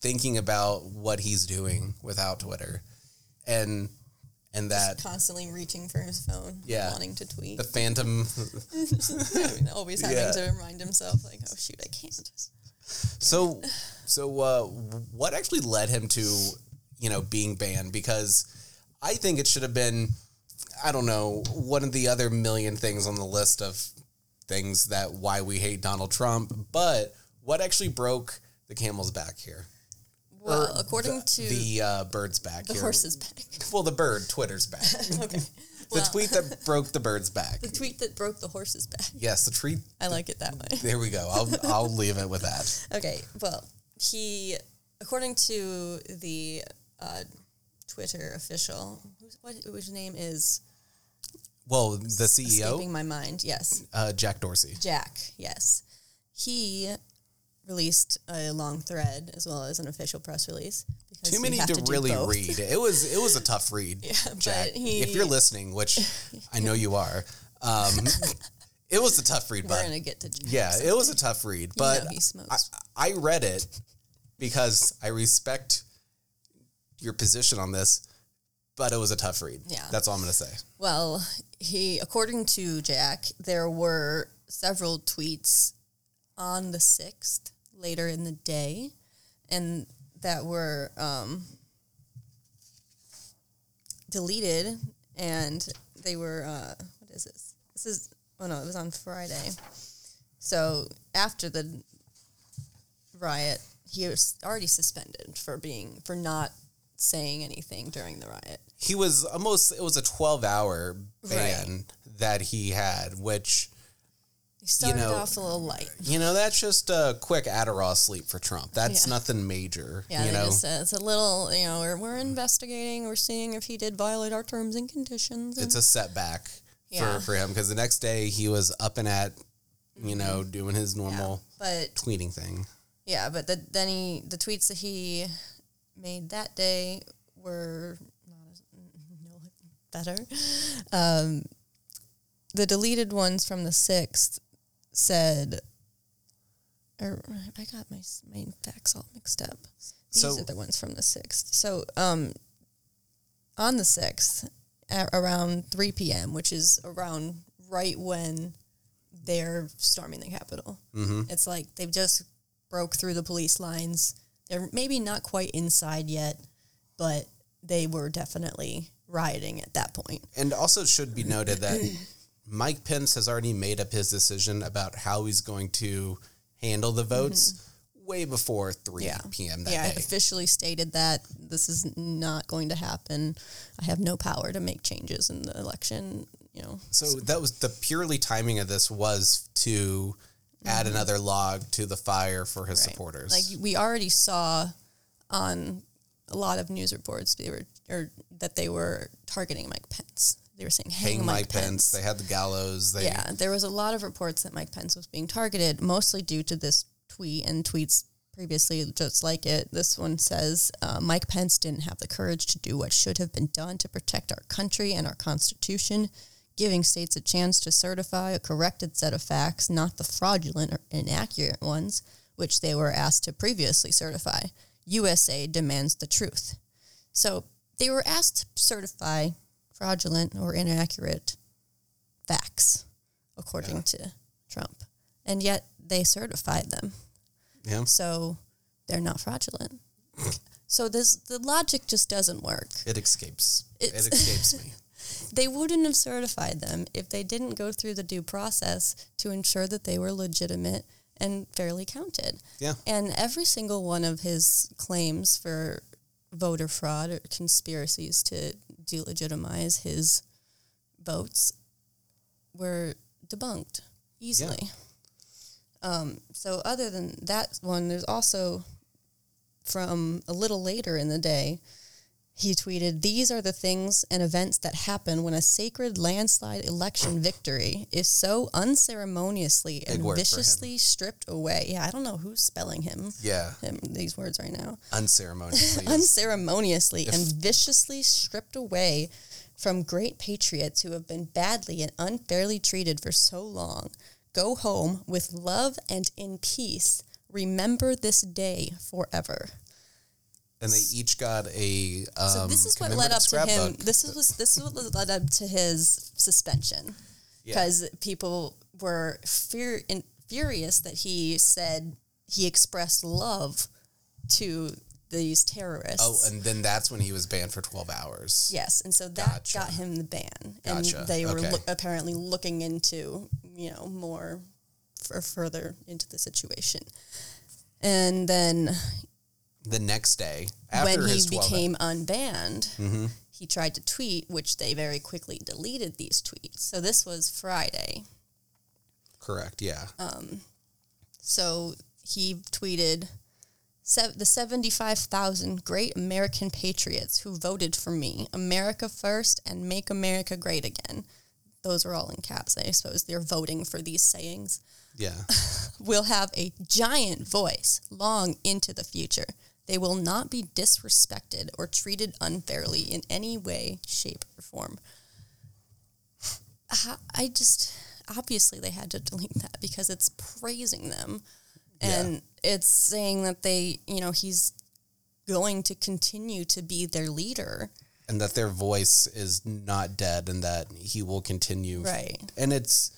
thinking about what he's doing without Twitter, and and that Constantly reaching for his phone, Yeah. wanting to tweet. the Phantom. I mean, always having Yeah. to remind himself, like, oh shoot, I can't. So, so uh, what actually led him to, you know, being banned? Because I think it should have been, I don't know, one of the other million things on the list of things that why we hate Donald Trump. But what actually broke the camel's back here? Well, Or according the, to the uh, bird's back the here. horse's back. Well, the bird, Twitter's back. <laughs> okay. <laughs> the Well, tweet that broke the bird's back. the tweet that broke the horse's back. Yes, the tweet. I like it that way. There we go. I'll I'll leave it with that. <laughs> Okay, well, he, according to the uh, Twitter official, what whose name is Well, the CEO, escaping my mind. Yes, uh, Jack Dorsey. Jack. Yes, he released a long thread as well as an official press release. Because Too many have to, really both. read. It was it was a tough read, <laughs> Yeah, Jack. he- if you're listening, which I know you are, um, <laughs> it was a tough read. We're But gonna get to Jack. yeah, it was a tough read. But he I. I read it because I respect your position on this. But it was a tough read. Yeah. that's all I'm gonna say. Well, he, according to Jack, there were several tweets on the sixth later in the day, and that were um, deleted, and they were uh, what is this? This is oh no, it was on Friday. So after the riot, he was already suspended for being for not saying anything during the riot. He was almost. It was a 12 hour ban Right. that he had, which He started know- off a little light. You know, that's just a quick Adderall sleep for Trump. That's Yeah. nothing major. Yeah, you know, just said it's a little, you know, we're, we're investigating, we're seeing if he did violate our terms and conditions. it's a setback Yeah. for, for him because the next day he was up and at, you know, doing his normal but tweeting thing. yeah, but the, then he, the tweets that he made that day were not as, <laughs> no better. Um, the deleted ones from the sixth said, or I got my my facts all mixed up. These So- are the ones from the sixth. So, um, on the sixth, around three p.m., which is around right when they're storming the Capitol. Mm-hmm. It's like they've just broke through the police lines. They're maybe not quite inside yet, but they were definitely rioting at that point. And also should be noted that Mike Pence has already made up his decision about how he's going to handle the votes way before 3 Yeah. p.m. that yeah, day. officially stated that this is not going to happen. I have no power to make changes in the election. You know, So that was the purely timing of this was to add another log to the fire for his Mm-hmm. Right. supporters. like we already saw on a lot of news reports they were or that they were targeting Mike Pence. They were saying hang, Hang Mike, Pence. They had the gallows. They, yeah, there was a lot of reports that Mike Pence was being targeted, mostly due to this tweet and tweets previously just like it. This one says uh, Mike Pence didn't have the courage to do what should have been done to protect our country and our Constitution, giving states a chance to certify a corrected set of facts, not the fraudulent or inaccurate ones, which they were asked to previously certify. USA demands the truth. So they were asked to certify fraudulent or inaccurate facts, according to Trump. And yet they certified them. Yeah. So they're not fraudulent. so this the logic just doesn't work. It escapes. It's- it escapes me. <laughs> They wouldn't have certified them if they didn't go through the due process to ensure that they were legitimate and fairly counted. Yeah. And every single one of his claims for voter fraud or conspiracies to delegitimize his votes were debunked easily. Um, so, other than that one, there's also from a little later in the day, he tweeted, These are the things and events that happen when a sacred landslide election victory is so unceremoniously Big and word for him. viciously stripped away. Yeah, I don't know who's spelling him, Yeah. him these words right now. Unceremoniously. <laughs> Unceremoniously and viciously stripped away from great patriots who have been badly and unfairly treated for so long. Go home with love and in peace. Remember this day forever. and they each got a. Um, So this is what led up to him. scrapbook. This was this is what led up to his suspension Yeah. because people were fear in, furious that he said he expressed love to these terrorists. Oh, and then that's when he was banned for 12 hours. yes, and so that Gotcha. got him the ban, Gotcha. and they were Okay. loo- apparently looking into you know more for further into the situation. And then The next day, after when he his 12 became unbanned, Mhm. he tried to tweet, which they very quickly deleted these tweets. So this was Friday. Correct, yeah. Um, so he tweeted "Se- the 75,000 great American patriots who voted for me, America first and make America great again. Those are all in caps. I suppose they're voting for these sayings. yeah. <laughs> will have a giant voice long into the future. They will not be disrespected or treated unfairly in any way, shape, or form. <sighs> I- just, obviously, they had to delete that because it's praising them. And it's saying that they, you know, he's going to continue to be their leader. And that their voice is not dead and that he will continue. Right. And it's,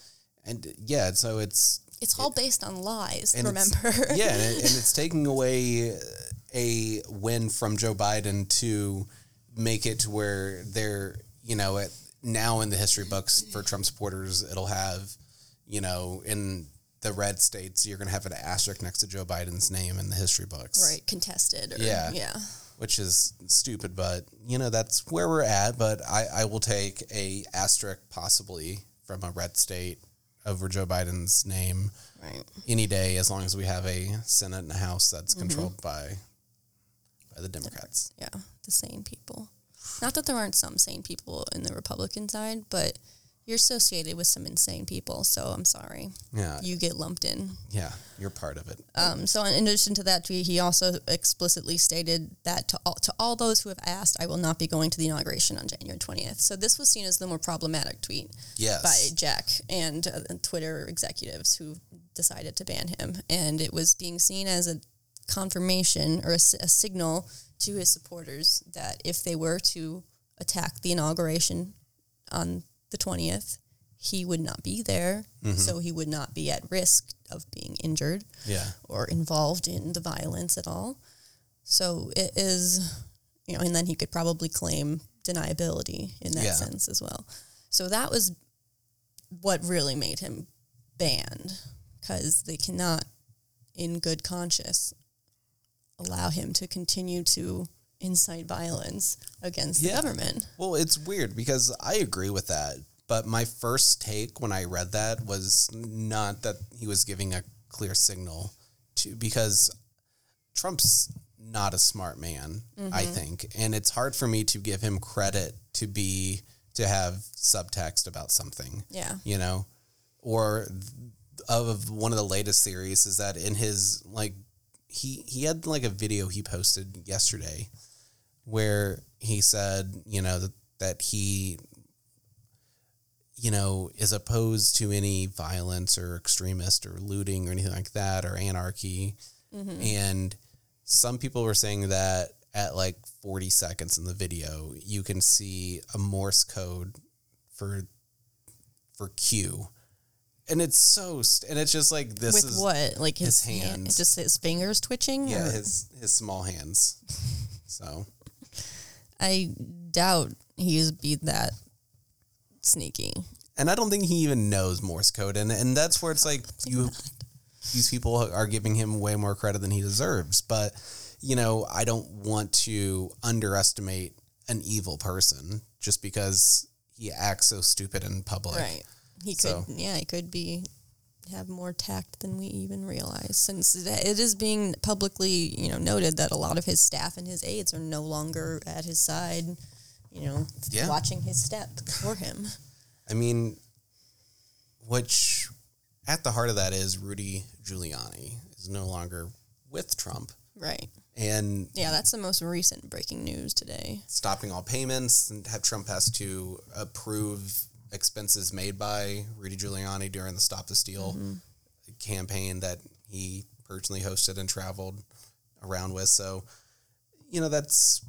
and yeah, so it's, It's all based on lies, and remember? <laughs> yeah, and, it, and it's <laughs> taking away a win from Joe Biden to make it to where they're, you know, at, now in the history books for Trump supporters, it'll have, you know, in the red states, you're going to have an asterisk next to Joe Biden's name in the history books. right, contested. Or, Yeah. Yeah. Which is stupid, but you know, that's where we're at. But I, I will take a asterisk possibly from a red state over Joe Biden's name Right. any day as long as we have a Senate and a House that's mm-hmm. controlled by by the Democrats. Yeah, the sane people. Not that there aren't some sane people in the Republican side, but you're associated with some insane people. So I'm sorry, Yeah, you get lumped in. yeah, you're part of it. Um, so in addition to that tweet, he also explicitly stated that to all, to all those who have asked, I will not be going to the inauguration on January 20th. So this was seen as the more problematic tweet Yes, by Jack and uh, Twitter executives who decided to ban him, and it was being seen as a confirmation or a signal to his supporters that if they were to attack the inauguration on the 20th, he would not be there, mm-hmm. so he would not be at risk of being injured yeah, or involved in the violence at all. So it is, you know, and then he could probably claim deniability in that Yeah. sense as well. So that was what really made him banned because they cannot, in good conscience, allow him to continue to incite violence against Yeah. the government. Well, it's weird because I agree with that. But my first take when I read that was not that he was giving a clear signal to because Trump's not a smart man, I mm-hmm. think. And it's hard for me to give him credit to be to have subtext about something, Yeah. you know? Or of one of the latest series is that in his like he he had like a video he posted yesterday where he said, you know, that, that he, you know, is opposed to any violence or extremist or looting or anything like that or anarchy. Mm-hmm. And some people were saying that at like 40 seconds in the video, you can see a Morse code for for Q. And it's so, st- and it's just like this With is what? Like his, his hand, hands. just his fingers twitching? yeah or- his his small hands. <laughs> So I doubt he's be that sneaky. and I don't think he even knows Morse code, and and that's where it's like you, these people are giving him way more credit than he deserves. But you know, I don't want to underestimate an evil person just because he acts so stupid in public. Right. He could, So- yeah, he could be have more tact than we even realize, since it is being publicly, you know, noted that a lot of his staff and his aides are no longer at his side, you know, Yeah. watching his step for him. I mean, which at the heart of that is Rudy Giuliani is no longer with Trump, Right. and Yeah, that's the most recent breaking news today. stopping all payments and have Trump has to approve expenses made by Rudy Giuliani during the Stop the Steal mm-hmm. campaign that he personally hosted and traveled around with. So, you know, that's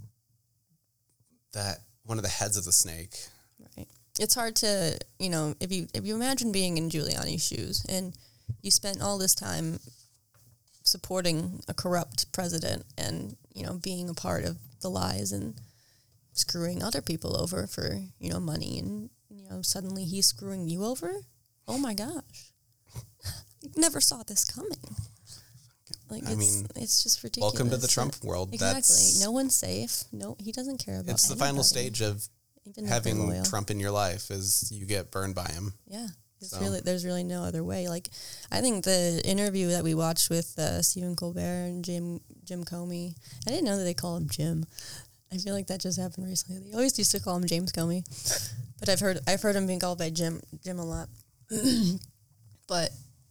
that one of the heads of the snake. Right. It's hard to, you know, if you if you imagine being in Giuliani's shoes and you spent all this time supporting a corrupt president and, you know, being a part of the lies and screwing other people over for, you know, money and know, suddenly he's screwing you over? Oh my gosh. <laughs> Never saw this coming. Like I it's mean, it's just ridiculous. Welcome to the Trump world. Exactly. That's no one's safe. No, he doesn't care about. it's the final stage of even having. Trump in your life is you get burned by him. Yeah. It's So- really there's really no other way. Like I think the interview that we watched with uh, Stephen Colbert and Jim Jim Comey, I didn't know that they call him Jim. I feel like that just happened recently. They always used to call him James Comey, but I've heard I've heard him being called by Jim Jim a lot. <clears throat> but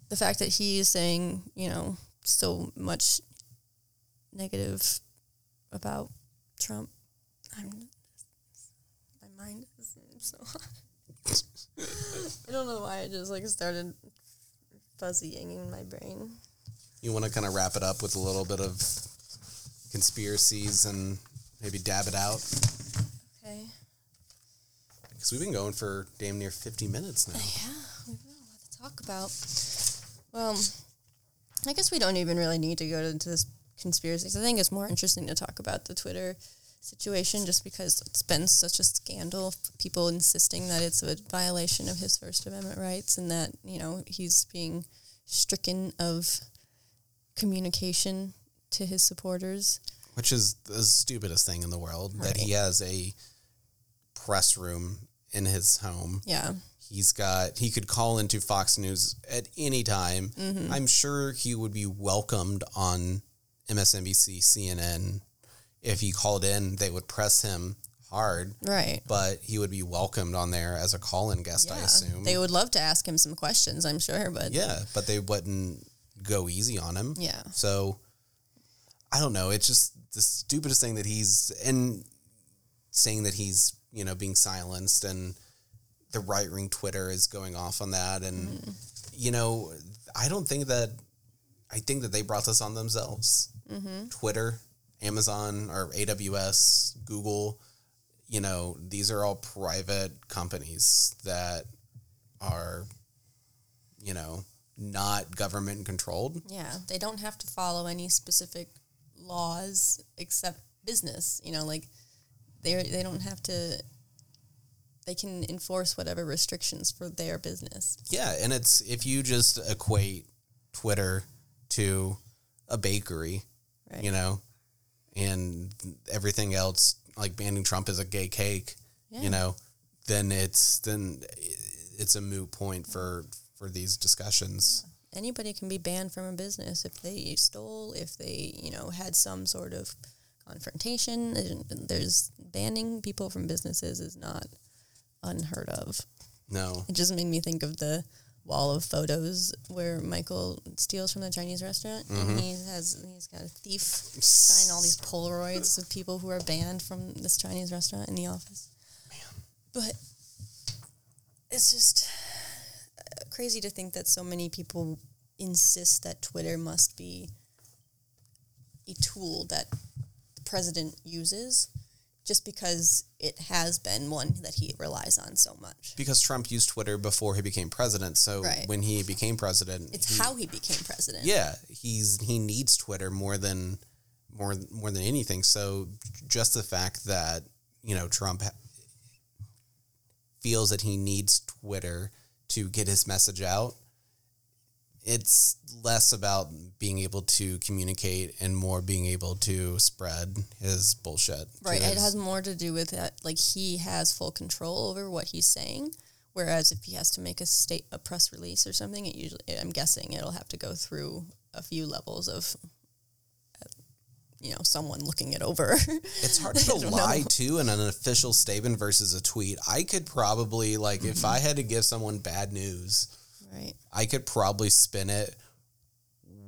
the fact that he is saying you know so much negative about Trump, I'm my mind is so. <laughs> I don't know why I just like started fuzzying in my brain. You want to kind of wrap it up with a little bit of conspiracies and maybe dab it out. Because we've been going for damn near 50 minutes now. Yeah, we've got a lot to talk about. Well, I guess we don't even really need to go into this conspiracy. 'cause I think it's more interesting to talk about the Twitter situation just because it's been such a scandal. People insisting that it's a violation of his First Amendment rights and that, you know, he's being stricken of communication to his supporters. which is the stupidest thing in the world that he has a press room in his home. Yeah. He's got he could call into Fox News at any time. Mm-hmm. I'm sure he would be welcomed on MSNBC, CNN. If he called in, they would press him hard, Right. but he would be welcomed on there as a call-in guest, I assume. They would love to ask him some questions, I'm sure, but yeah, but they wouldn't go easy on him. yeah. So I don't know. It's just the stupidest thing that he's and saying that he's you know being silenced and the right wing Twitter is going off on that and mm-hmm. you know I don't think that I think that they brought this on themselves. Mm-hmm. Twitter, Amazon or AWS, Google, you know these are all private companies that are you know not government controlled. Yeah, they don't have to follow any specific laws except business. You know, like they they don't have to. They can enforce whatever restrictions for their business. Yeah, and it's if you just equate Twitter to a bakery, Right. you know, and everything else like banning Trump as a gay cake, Yeah. you know, then it's then it's a moot point for for these discussions. Anybody can be banned from a business if they stole, if they you know had some sort of confrontation. There's banning people from businesses is not unheard of. No. It just made me think of the wall of photos where Michael steals from the Chinese restaurant, and he has he's got a thief sign all these Polaroids of people who are banned from this Chinese restaurant in the office. Man. But it's just uh, crazy to think that so many people insist that Twitter must be a tool that president uses just because it has been one that he relies on so much. Because Trump used Twitter before he became president, so Right. when he became president, It's he- how he became president. yeah, he's he needs Twitter more than more more than anything. So just the fact that you know Trump feels that he needs Twitter to get his message out, it's less about being able to communicate and more being able to spread his bullshit. Right. It has more to do with that like he has full control over what he's saying. Whereas if he has to make a state a press release or something, it usually I'm guessing it'll have to go through a few levels of you know, someone looking it over. <laughs> It's hard <laughs> to lie know. to in an official statement versus a tweet. I could probably like if I had to give someone bad news, right. I could probably spin it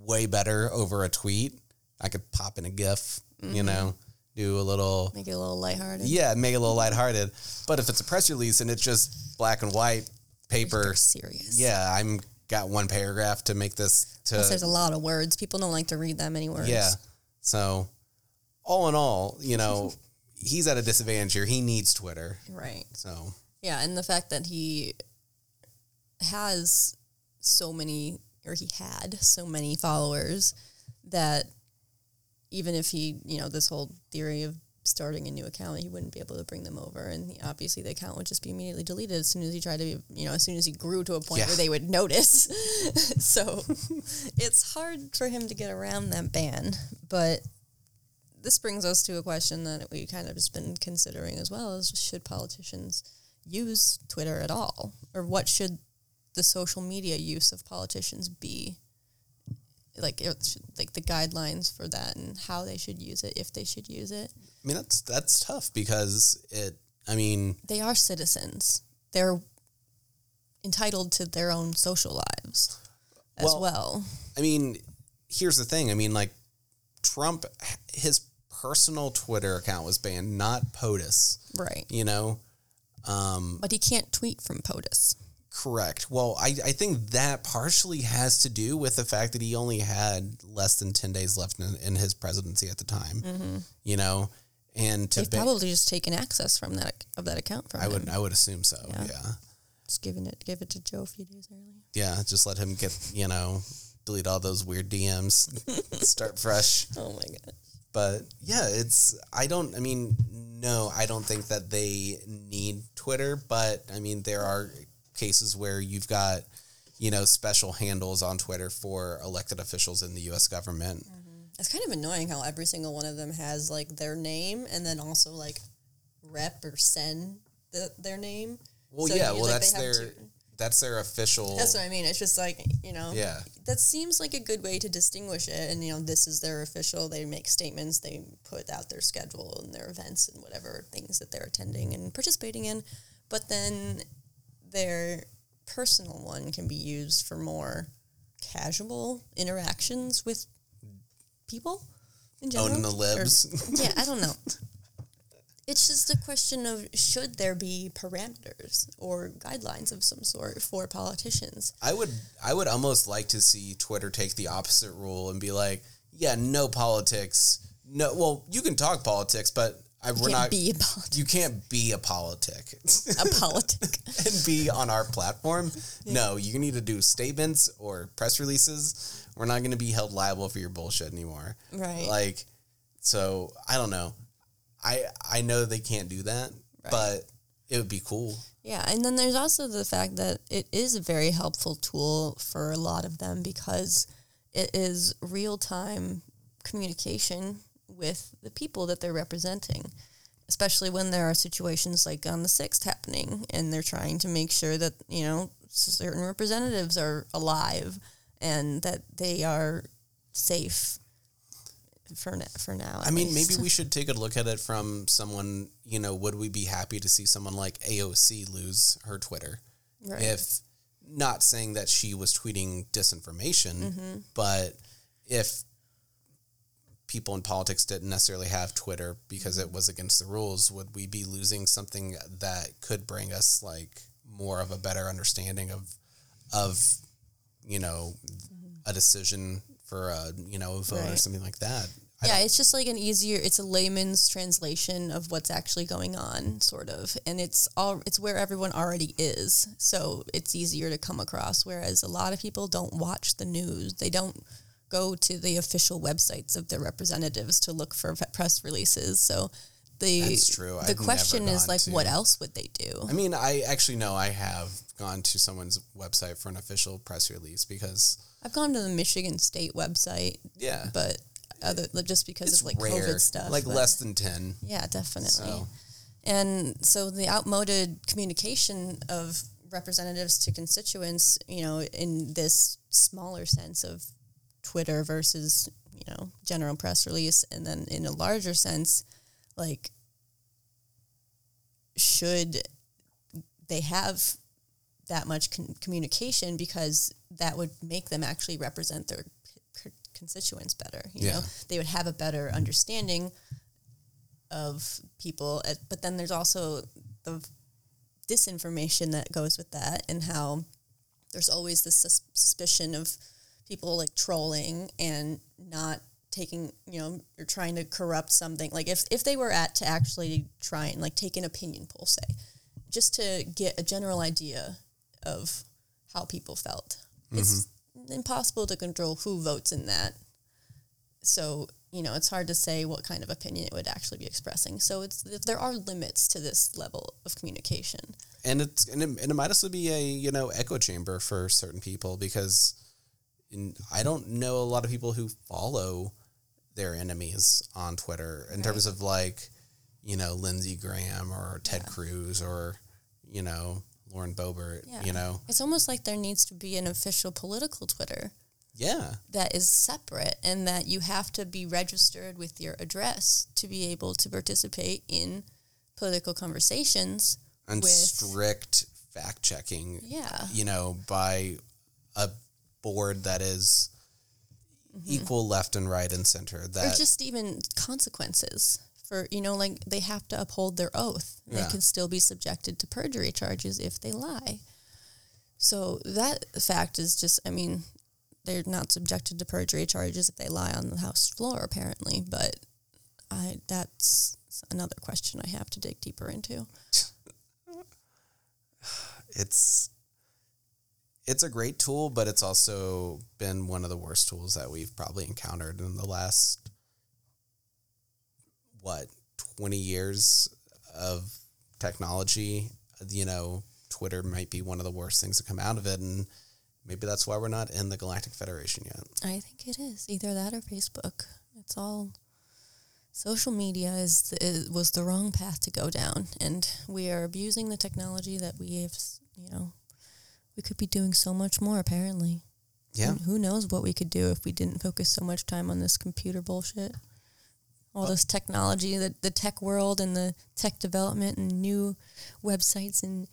way better over a tweet. I could pop in a GIF, Mm-hmm. you know, do a little Make it a little lighthearted. yeah, make it a little lighthearted. But if it's a press release and it's just black and white paper, serious. yeah, I'm got one paragraph to make this Plus there's a lot of words. People don't like to read that many words. yeah. So all in all, you know, <laughs> he's at a disadvantage here. He needs Twitter. Right. So Yeah, and the fact that he has so many, or he had so many followers that even if he, you know, this whole theory of starting a new account, he wouldn't be able to bring them over. And he, obviously, the account would just be immediately deleted as soon as he tried to, you know, as soon as he grew to a point Yeah. where they would notice. <laughs> so it's hard for him to get around that ban. But this brings us to a question that we kind of just been considering as well is should politicians use Twitter at all? Or what should the social media use of politicians be? Like, should- like the guidelines for that and how they should use it, if they should use it. I mean that's that's tough because it I mean They are citizens. They're entitled to their own social lives as Well- well. I mean, here's the thing. I mean, like Trump, his personal Twitter account was banned, not POTUS. Right. You know, um, But he can't tweet from POTUS. Correct. Well, I, I think that partially has to do with the fact that he only had less than ten days left in, in his presidency at the time. You know, and to Mm-hmm. They've ban- probably just taken access from that of that account from I him. would I would assume so. Yeah. yeah. Just giving it give it to Joe a few days earlier. Yeah, just let him get, you know, delete all those weird DMs, <laughs> start fresh. Oh my god. But yeah, it's, I don't, I mean, no, I don't think that they need Twitter, but I mean, there are cases where you've got, you know, special handles on Twitter for elected officials in the US government. Mm-hmm. It's kind of annoying how every single one of them has like their name and then also like rep or send the, their name. Well, So, yeah, well like, that's their to- that's their official. That's what I mean. It's just like you know. Yeah. That seems like a good way to distinguish it, and you know, this is their official. They make statements. They put out their schedule and their events and whatever things that they're attending and participating in. But then their personal one can be used for more casual interactions with people in general. Owning the Or- libs. <laughs> yeah, I don't know. <laughs> It's just a question of should there be parameters or guidelines of some sort for politicians? I would I would almost like to see Twitter take the opposite rule and be like, yeah, no politics. No, well, you can talk politics, but I, we're not. be a politic. you can't be a politic a politic. <laughs> and be on our platform. No, you need to do statements or press releases. We're not going to be held liable for your bullshit anymore. Right. Like, so I don't know. I I know they can't do that, but it would be cool. Yeah, and then there's also the fact that it is a very helpful tool for a lot of them because it is real time communication with the people that they're representing, especially when there are situations like on the 6th happening and they're trying to make sure that, you know, certain representatives are alive and that they are safe for, na- for now. I mean, least. maybe we should take a look at it from someone, you know, would we be happy to see someone like AOC lose her Twitter? Right. If not saying that she was tweeting disinformation, Mm-hmm. but if people in politics didn't necessarily have Twitter because it was against the rules, would we be losing something that could bring us like more of a better understanding of of you know a decision for a you know a vote or Mm-hmm. Something like that? I yeah, it's just like an easier. It's a layman's translation of what's actually going on, sort of, and it's all. It's where everyone already is, so it's easier to come across. Whereas a lot of people don't watch the news. They don't go to the official websites of their representatives to look for press releases. So the That's true. the I've question is like, to- what else would they do? I mean, I actually know I have gone to someone's website for an official press release because, I've gone to the Michigan State website, yeah, but other just because it's of like rare, COVID stuff, like less than ten. Yeah, definitely. So And so the outmoded communication of representatives to constituents, you know, in this smaller sense of Twitter versus, you know, general press release, and then in a larger sense, like, should they have that much con- communication because that would make them actually represent their c- constituents better. You Yeah. know, they would have a better understanding of people. uh, But then there's also the disinformation that goes with that, and how there's always this sus- suspicion of people like trolling and not taking you know you're trying to corrupt something. Like if if they were at to actually try and like take an opinion poll say just to get a general idea of how people felt it's mm-hmm. impossible to control who votes in that. So you know it's hard to say what kind of opinion it would actually be expressing. So it's there are limits to this level of communication. And it's and it, and it might also be a you know echo chamber for certain people because in, I don't know a lot of people who follow their enemies on Twitter in terms of like you know Lindsey Graham or Ted Cruz or you know Lauren Boebert. yeah You know, it's almost like there needs to be an official political twitter yeah. that is separate and that you have to be registered with your address to be able to participate in political conversations and with strict fact checking. yeah You know, by a board that is mm-hmm. equal left and right and center. that or just even consequences for you know like they have to uphold their oath. They can still be subjected to perjury charges if they lie. So that fact is just i mean they're not subjected to perjury charges if they lie on the house floor apparently but i that's another question i have to dig deeper into. <sighs> It's it's a great tool, but it's also been one of the worst tools that we've probably encountered in the last what twenty years of technology. You know, Twitter might be one of the worst things to come out of it, and maybe that's why we're not in the Galactic Federation yet. i think it is either that or facebook it's all social media is, is was the wrong path to go down, and we are abusing the technology that we have. You know, we could be doing so much more. Apparently, Yeah. Who, who knows what we could do if we didn't focus so much time on this computer bullshit? All this technology, the, the tech world and the tech development and new websites and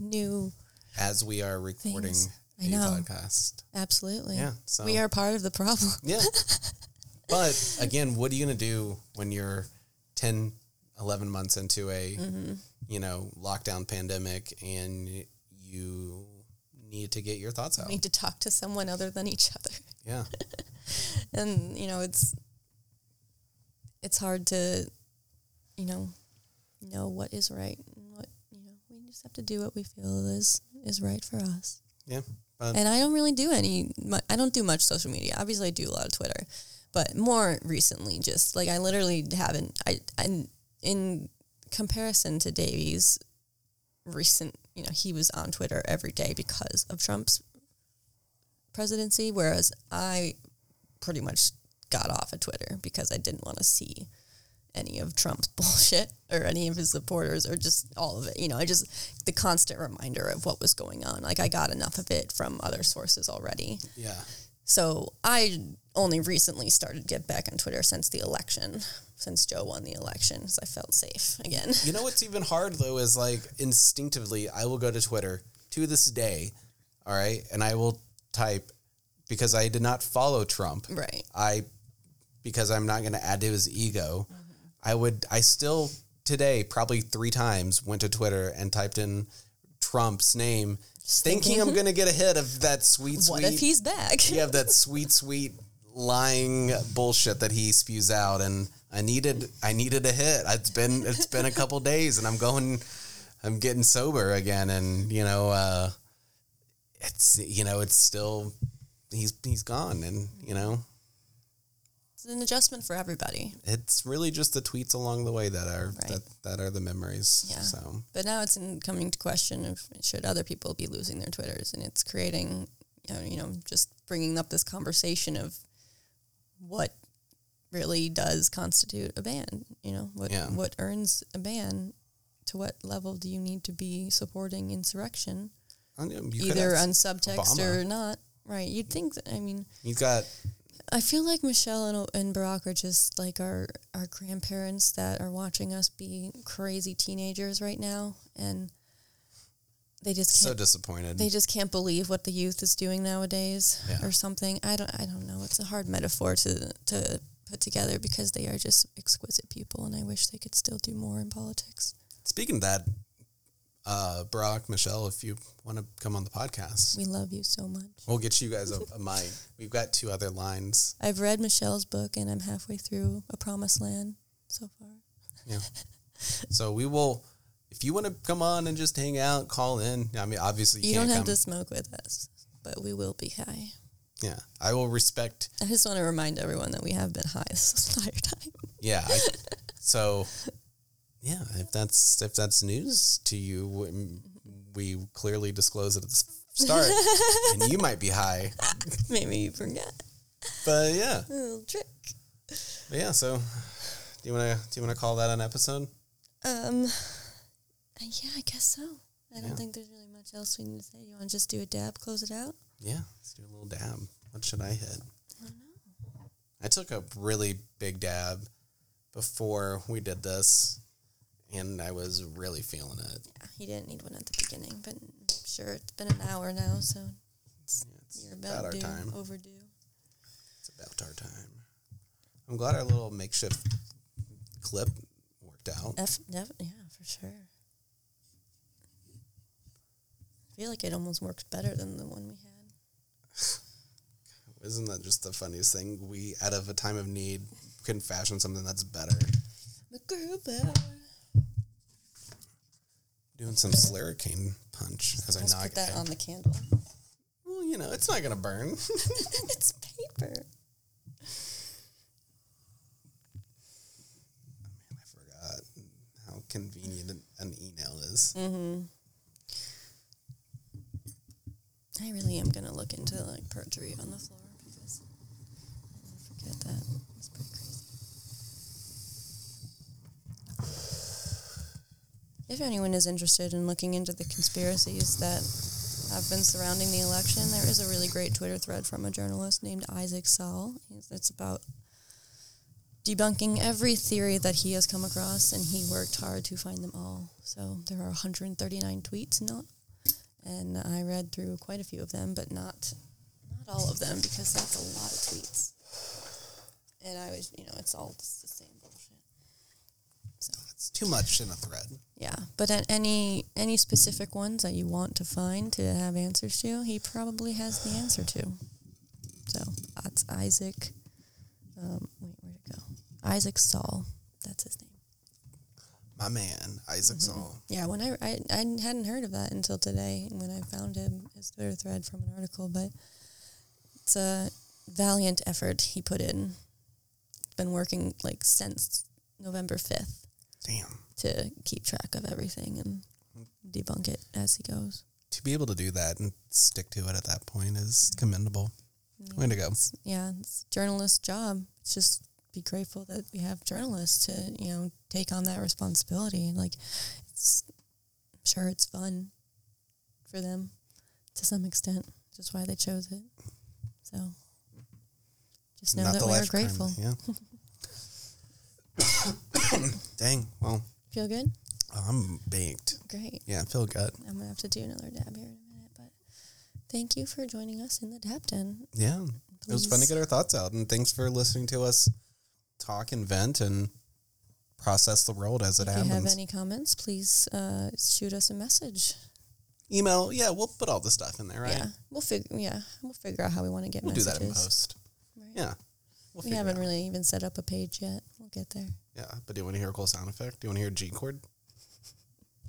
new. As we are recording Things. I know. podcast. Absolutely. Yeah. So We are part of the problem. Yeah. <laughs> but again, what are you going to do when you're 10, 11 months into a, Mm-hmm. you know, lockdown pandemic and you need to get your thoughts out? Need to talk to someone other than each other. Yeah. <laughs> and you know it's it's hard to you know know what is right and what you know we just have to do what we feel is is right for us Yeah. But and i don't really do any i don't do much social media obviously i do a lot of twitter but more recently just like i literally haven't i i in comparison to davies recent you know he was on twitter every day because of trump's presidency whereas i pretty much got off of Twitter because I didn't want to see any of Trump's <laughs> bullshit or any of his supporters or just all of it. You know, I just the constant reminder of what was going on. Like I got enough of it from other sources already. yeah. So I only recently started get back on Twitter since the election, since Joe won the election, so I felt safe again. You know what's even hard though is like instinctively I will go to Twitter to this day, all right, and I will type because I did not follow Trump. right. I because I'm not going to add to his ego. Mm-hmm. I would I still today probably 3 times went to Twitter and typed in Trump's name thinking I'm going to get a hit of that sweet sweet What if he's back? <laughs> you have that sweet sweet lying bullshit that he spews out and I needed I needed a hit. It's been it's been a couple <laughs> days and I'm going I'm getting sober again and you know uh it's you know it's still he's he's gone and you know It's an adjustment for everybody. it's really just the tweets along the way that are Right. that, that are the memories Yeah. so But now it's in coming to question of should other people be losing their Twitters, and it's creating, you know, you know, just bringing up this conversation of what really does constitute a ban. You know, what Yeah. what earns a ban. To what level do you need to be supporting insurrection, either on subtext Obama. or not? Right. You'd think that. I mean, you've got I feel like Michelle and, and Barack are just like our, our grandparents that are watching us be crazy teenagers right now, and they just so can't. disappointed they just can't believe what the youth is doing nowadays, Yeah. or something. I don't. I don't know. It's a hard metaphor to to put together because they are just exquisite people, and I wish they could still do more in politics. Speaking of that, uh, Barack, Michelle, if you want to come on the podcast, We love you so much. we'll get you guys a, a mic. We've got two other lines. I've read Michelle's book, and I'm halfway through A Promised Land so far. Yeah. <laughs> so we will, if you want to come on and just hang out, call in. I mean, obviously you, You don't have come. to smoke with us, but we will be high. Yeah, I will respect. I just want to remind everyone that we have been high <laughs> this entire time. Yeah. I, so, <laughs> yeah, if that's if that's news to you, we- clearly disclose it at the start, and you might be high. <laughs> Maybe you forget. But yeah, A little trick. but yeah. So, do you want to do you want to call that an episode? Um, yeah, I guess so. I don't Yeah. think there's really much else we need to say. You want to just do a dab, close it out? Yeah, let's do a little dab. What should I hit? I don't know. I took a really big dab before we did this, and I was really feeling it. Yeah, he didn't need one at the beginning, but I'm sure it's been an hour now, so It's you're about about our due, time. overdue. It's about our time. I'm glad our little makeshift clip worked out. F, def, yeah, for sure. I feel like it almost works better than the one we had. <sighs> Isn't that just the funniest thing? We, out of a time of need, can fashion something that's better. Doing some Slurricane punch as I Let's knock put that it. on the candle. Well, you know, it's not gonna burn. <laughs> <laughs> it's paper. Man, I forgot how convenient an, an email is. Mm-hmm. I really am gonna look into like perjury on the floor because I forget that. It's pretty crazy. If anyone is interested in looking into the conspiracies that have been surrounding the election, there is a really great Twitter thread from a journalist named Isaac Saul. It's about debunking every theory that he has come across, and he worked hard to find them all. So there are 139 tweets not, and I read through quite a few of them, but not not all of them because that's a lot of tweets. And I was, you know, it's all just the same bullshit. So It's too much in a thread. yeah, but at any any specific ones that you want to find to have answers to, he probably has the answer to. So that's Isaac. Um, wait, where'd it go? Isaac Saul. That's his name. My man, Isaac Mm-hmm. Saul. Yeah, when I, I I hadn't heard of that until today when I found him his Twitter thread from an article, but it's a valiant effort he put in. Been working like since November fifth Damn. to keep track of everything and debunk it as he goes. To be able to do that and stick to it at that point is mm-hmm. commendable. Way to go. Yeah, it's a journalist's job. It's just be grateful that we have journalists to you know take on that responsibility. Like, it's I'm sure it's fun for them to some extent. Just why they chose it. So just know that we are life crime, grateful. Yeah. <laughs> <coughs> Dang. Well, Feel good? I'm baked. Great. Yeah, I feel good. I'm gonna have to do another dab here in a minute, but thank you for joining us in the dab den. Yeah. It was fun to get our thoughts out. And thanks for listening to us talk and vent and process the world as it happens. If you have any comments, please uh, shoot us a message. Email. Yeah, we'll put all the stuff in there, right? Yeah, we'll figure. Yeah, we'll figure out how we want to get We'll messages. do that in post. Right. Yeah. We'll We haven't really even set up a page yet. We'll get there. Yeah, but do you want to hear a cool sound effect? Do you want to hear G chord?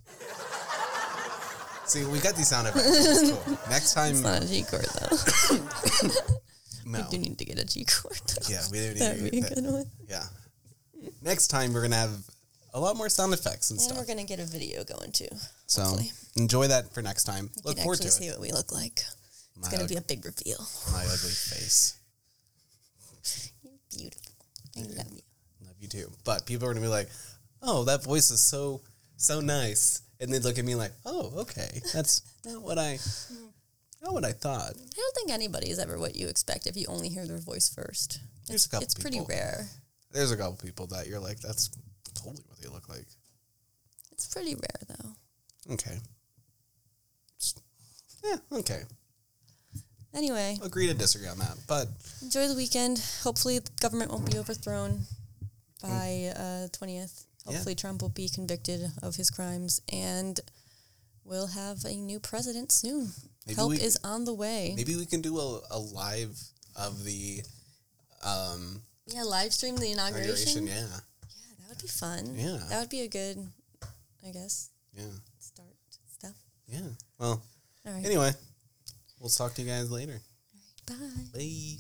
<laughs> See, we got these sound effects. <laughs> Cool. Next time, It's not a G chord though. <laughs> no. We do need to get a G chord. Yeah, we do need That'd to be a good one. Yeah. Next time, we're going to have a lot more sound effects and stuff. And stuff. we're gonna get a video going too. So hopefully. enjoy that for next time. You Look can forward to it. see what we look like. My, It's gonna ug- be a big reveal. my ugly face. Beautiful. I love you. Love you too. But people are going to be like, oh, that voice is so, so nice. And they look at me like, oh, okay. That's <laughs> not what I, not what I thought. I don't think anybody is ever what you expect if you only hear their voice first. There's It's, a couple it's pretty rare. There's a couple people that you're like, that's totally what they look like. It's pretty rare though. Okay. Just- yeah, okay. Anyway, Agree to disagree on that. But enjoy the weekend. Hopefully, the government won't be overthrown by uh, 20th. Yeah. Hopefully, Trump will be convicted of his crimes and we'll have a new president soon. Maybe Help we- is on the way. maybe we can do a, a live of the um, Yeah, live stream the inauguration. inauguration. Yeah. Yeah, that would be fun. Yeah. That would be a good, I guess, Yeah. start stuff. Yeah. Well, All right. anyway, we'll talk to you guys later. Bye. Bye.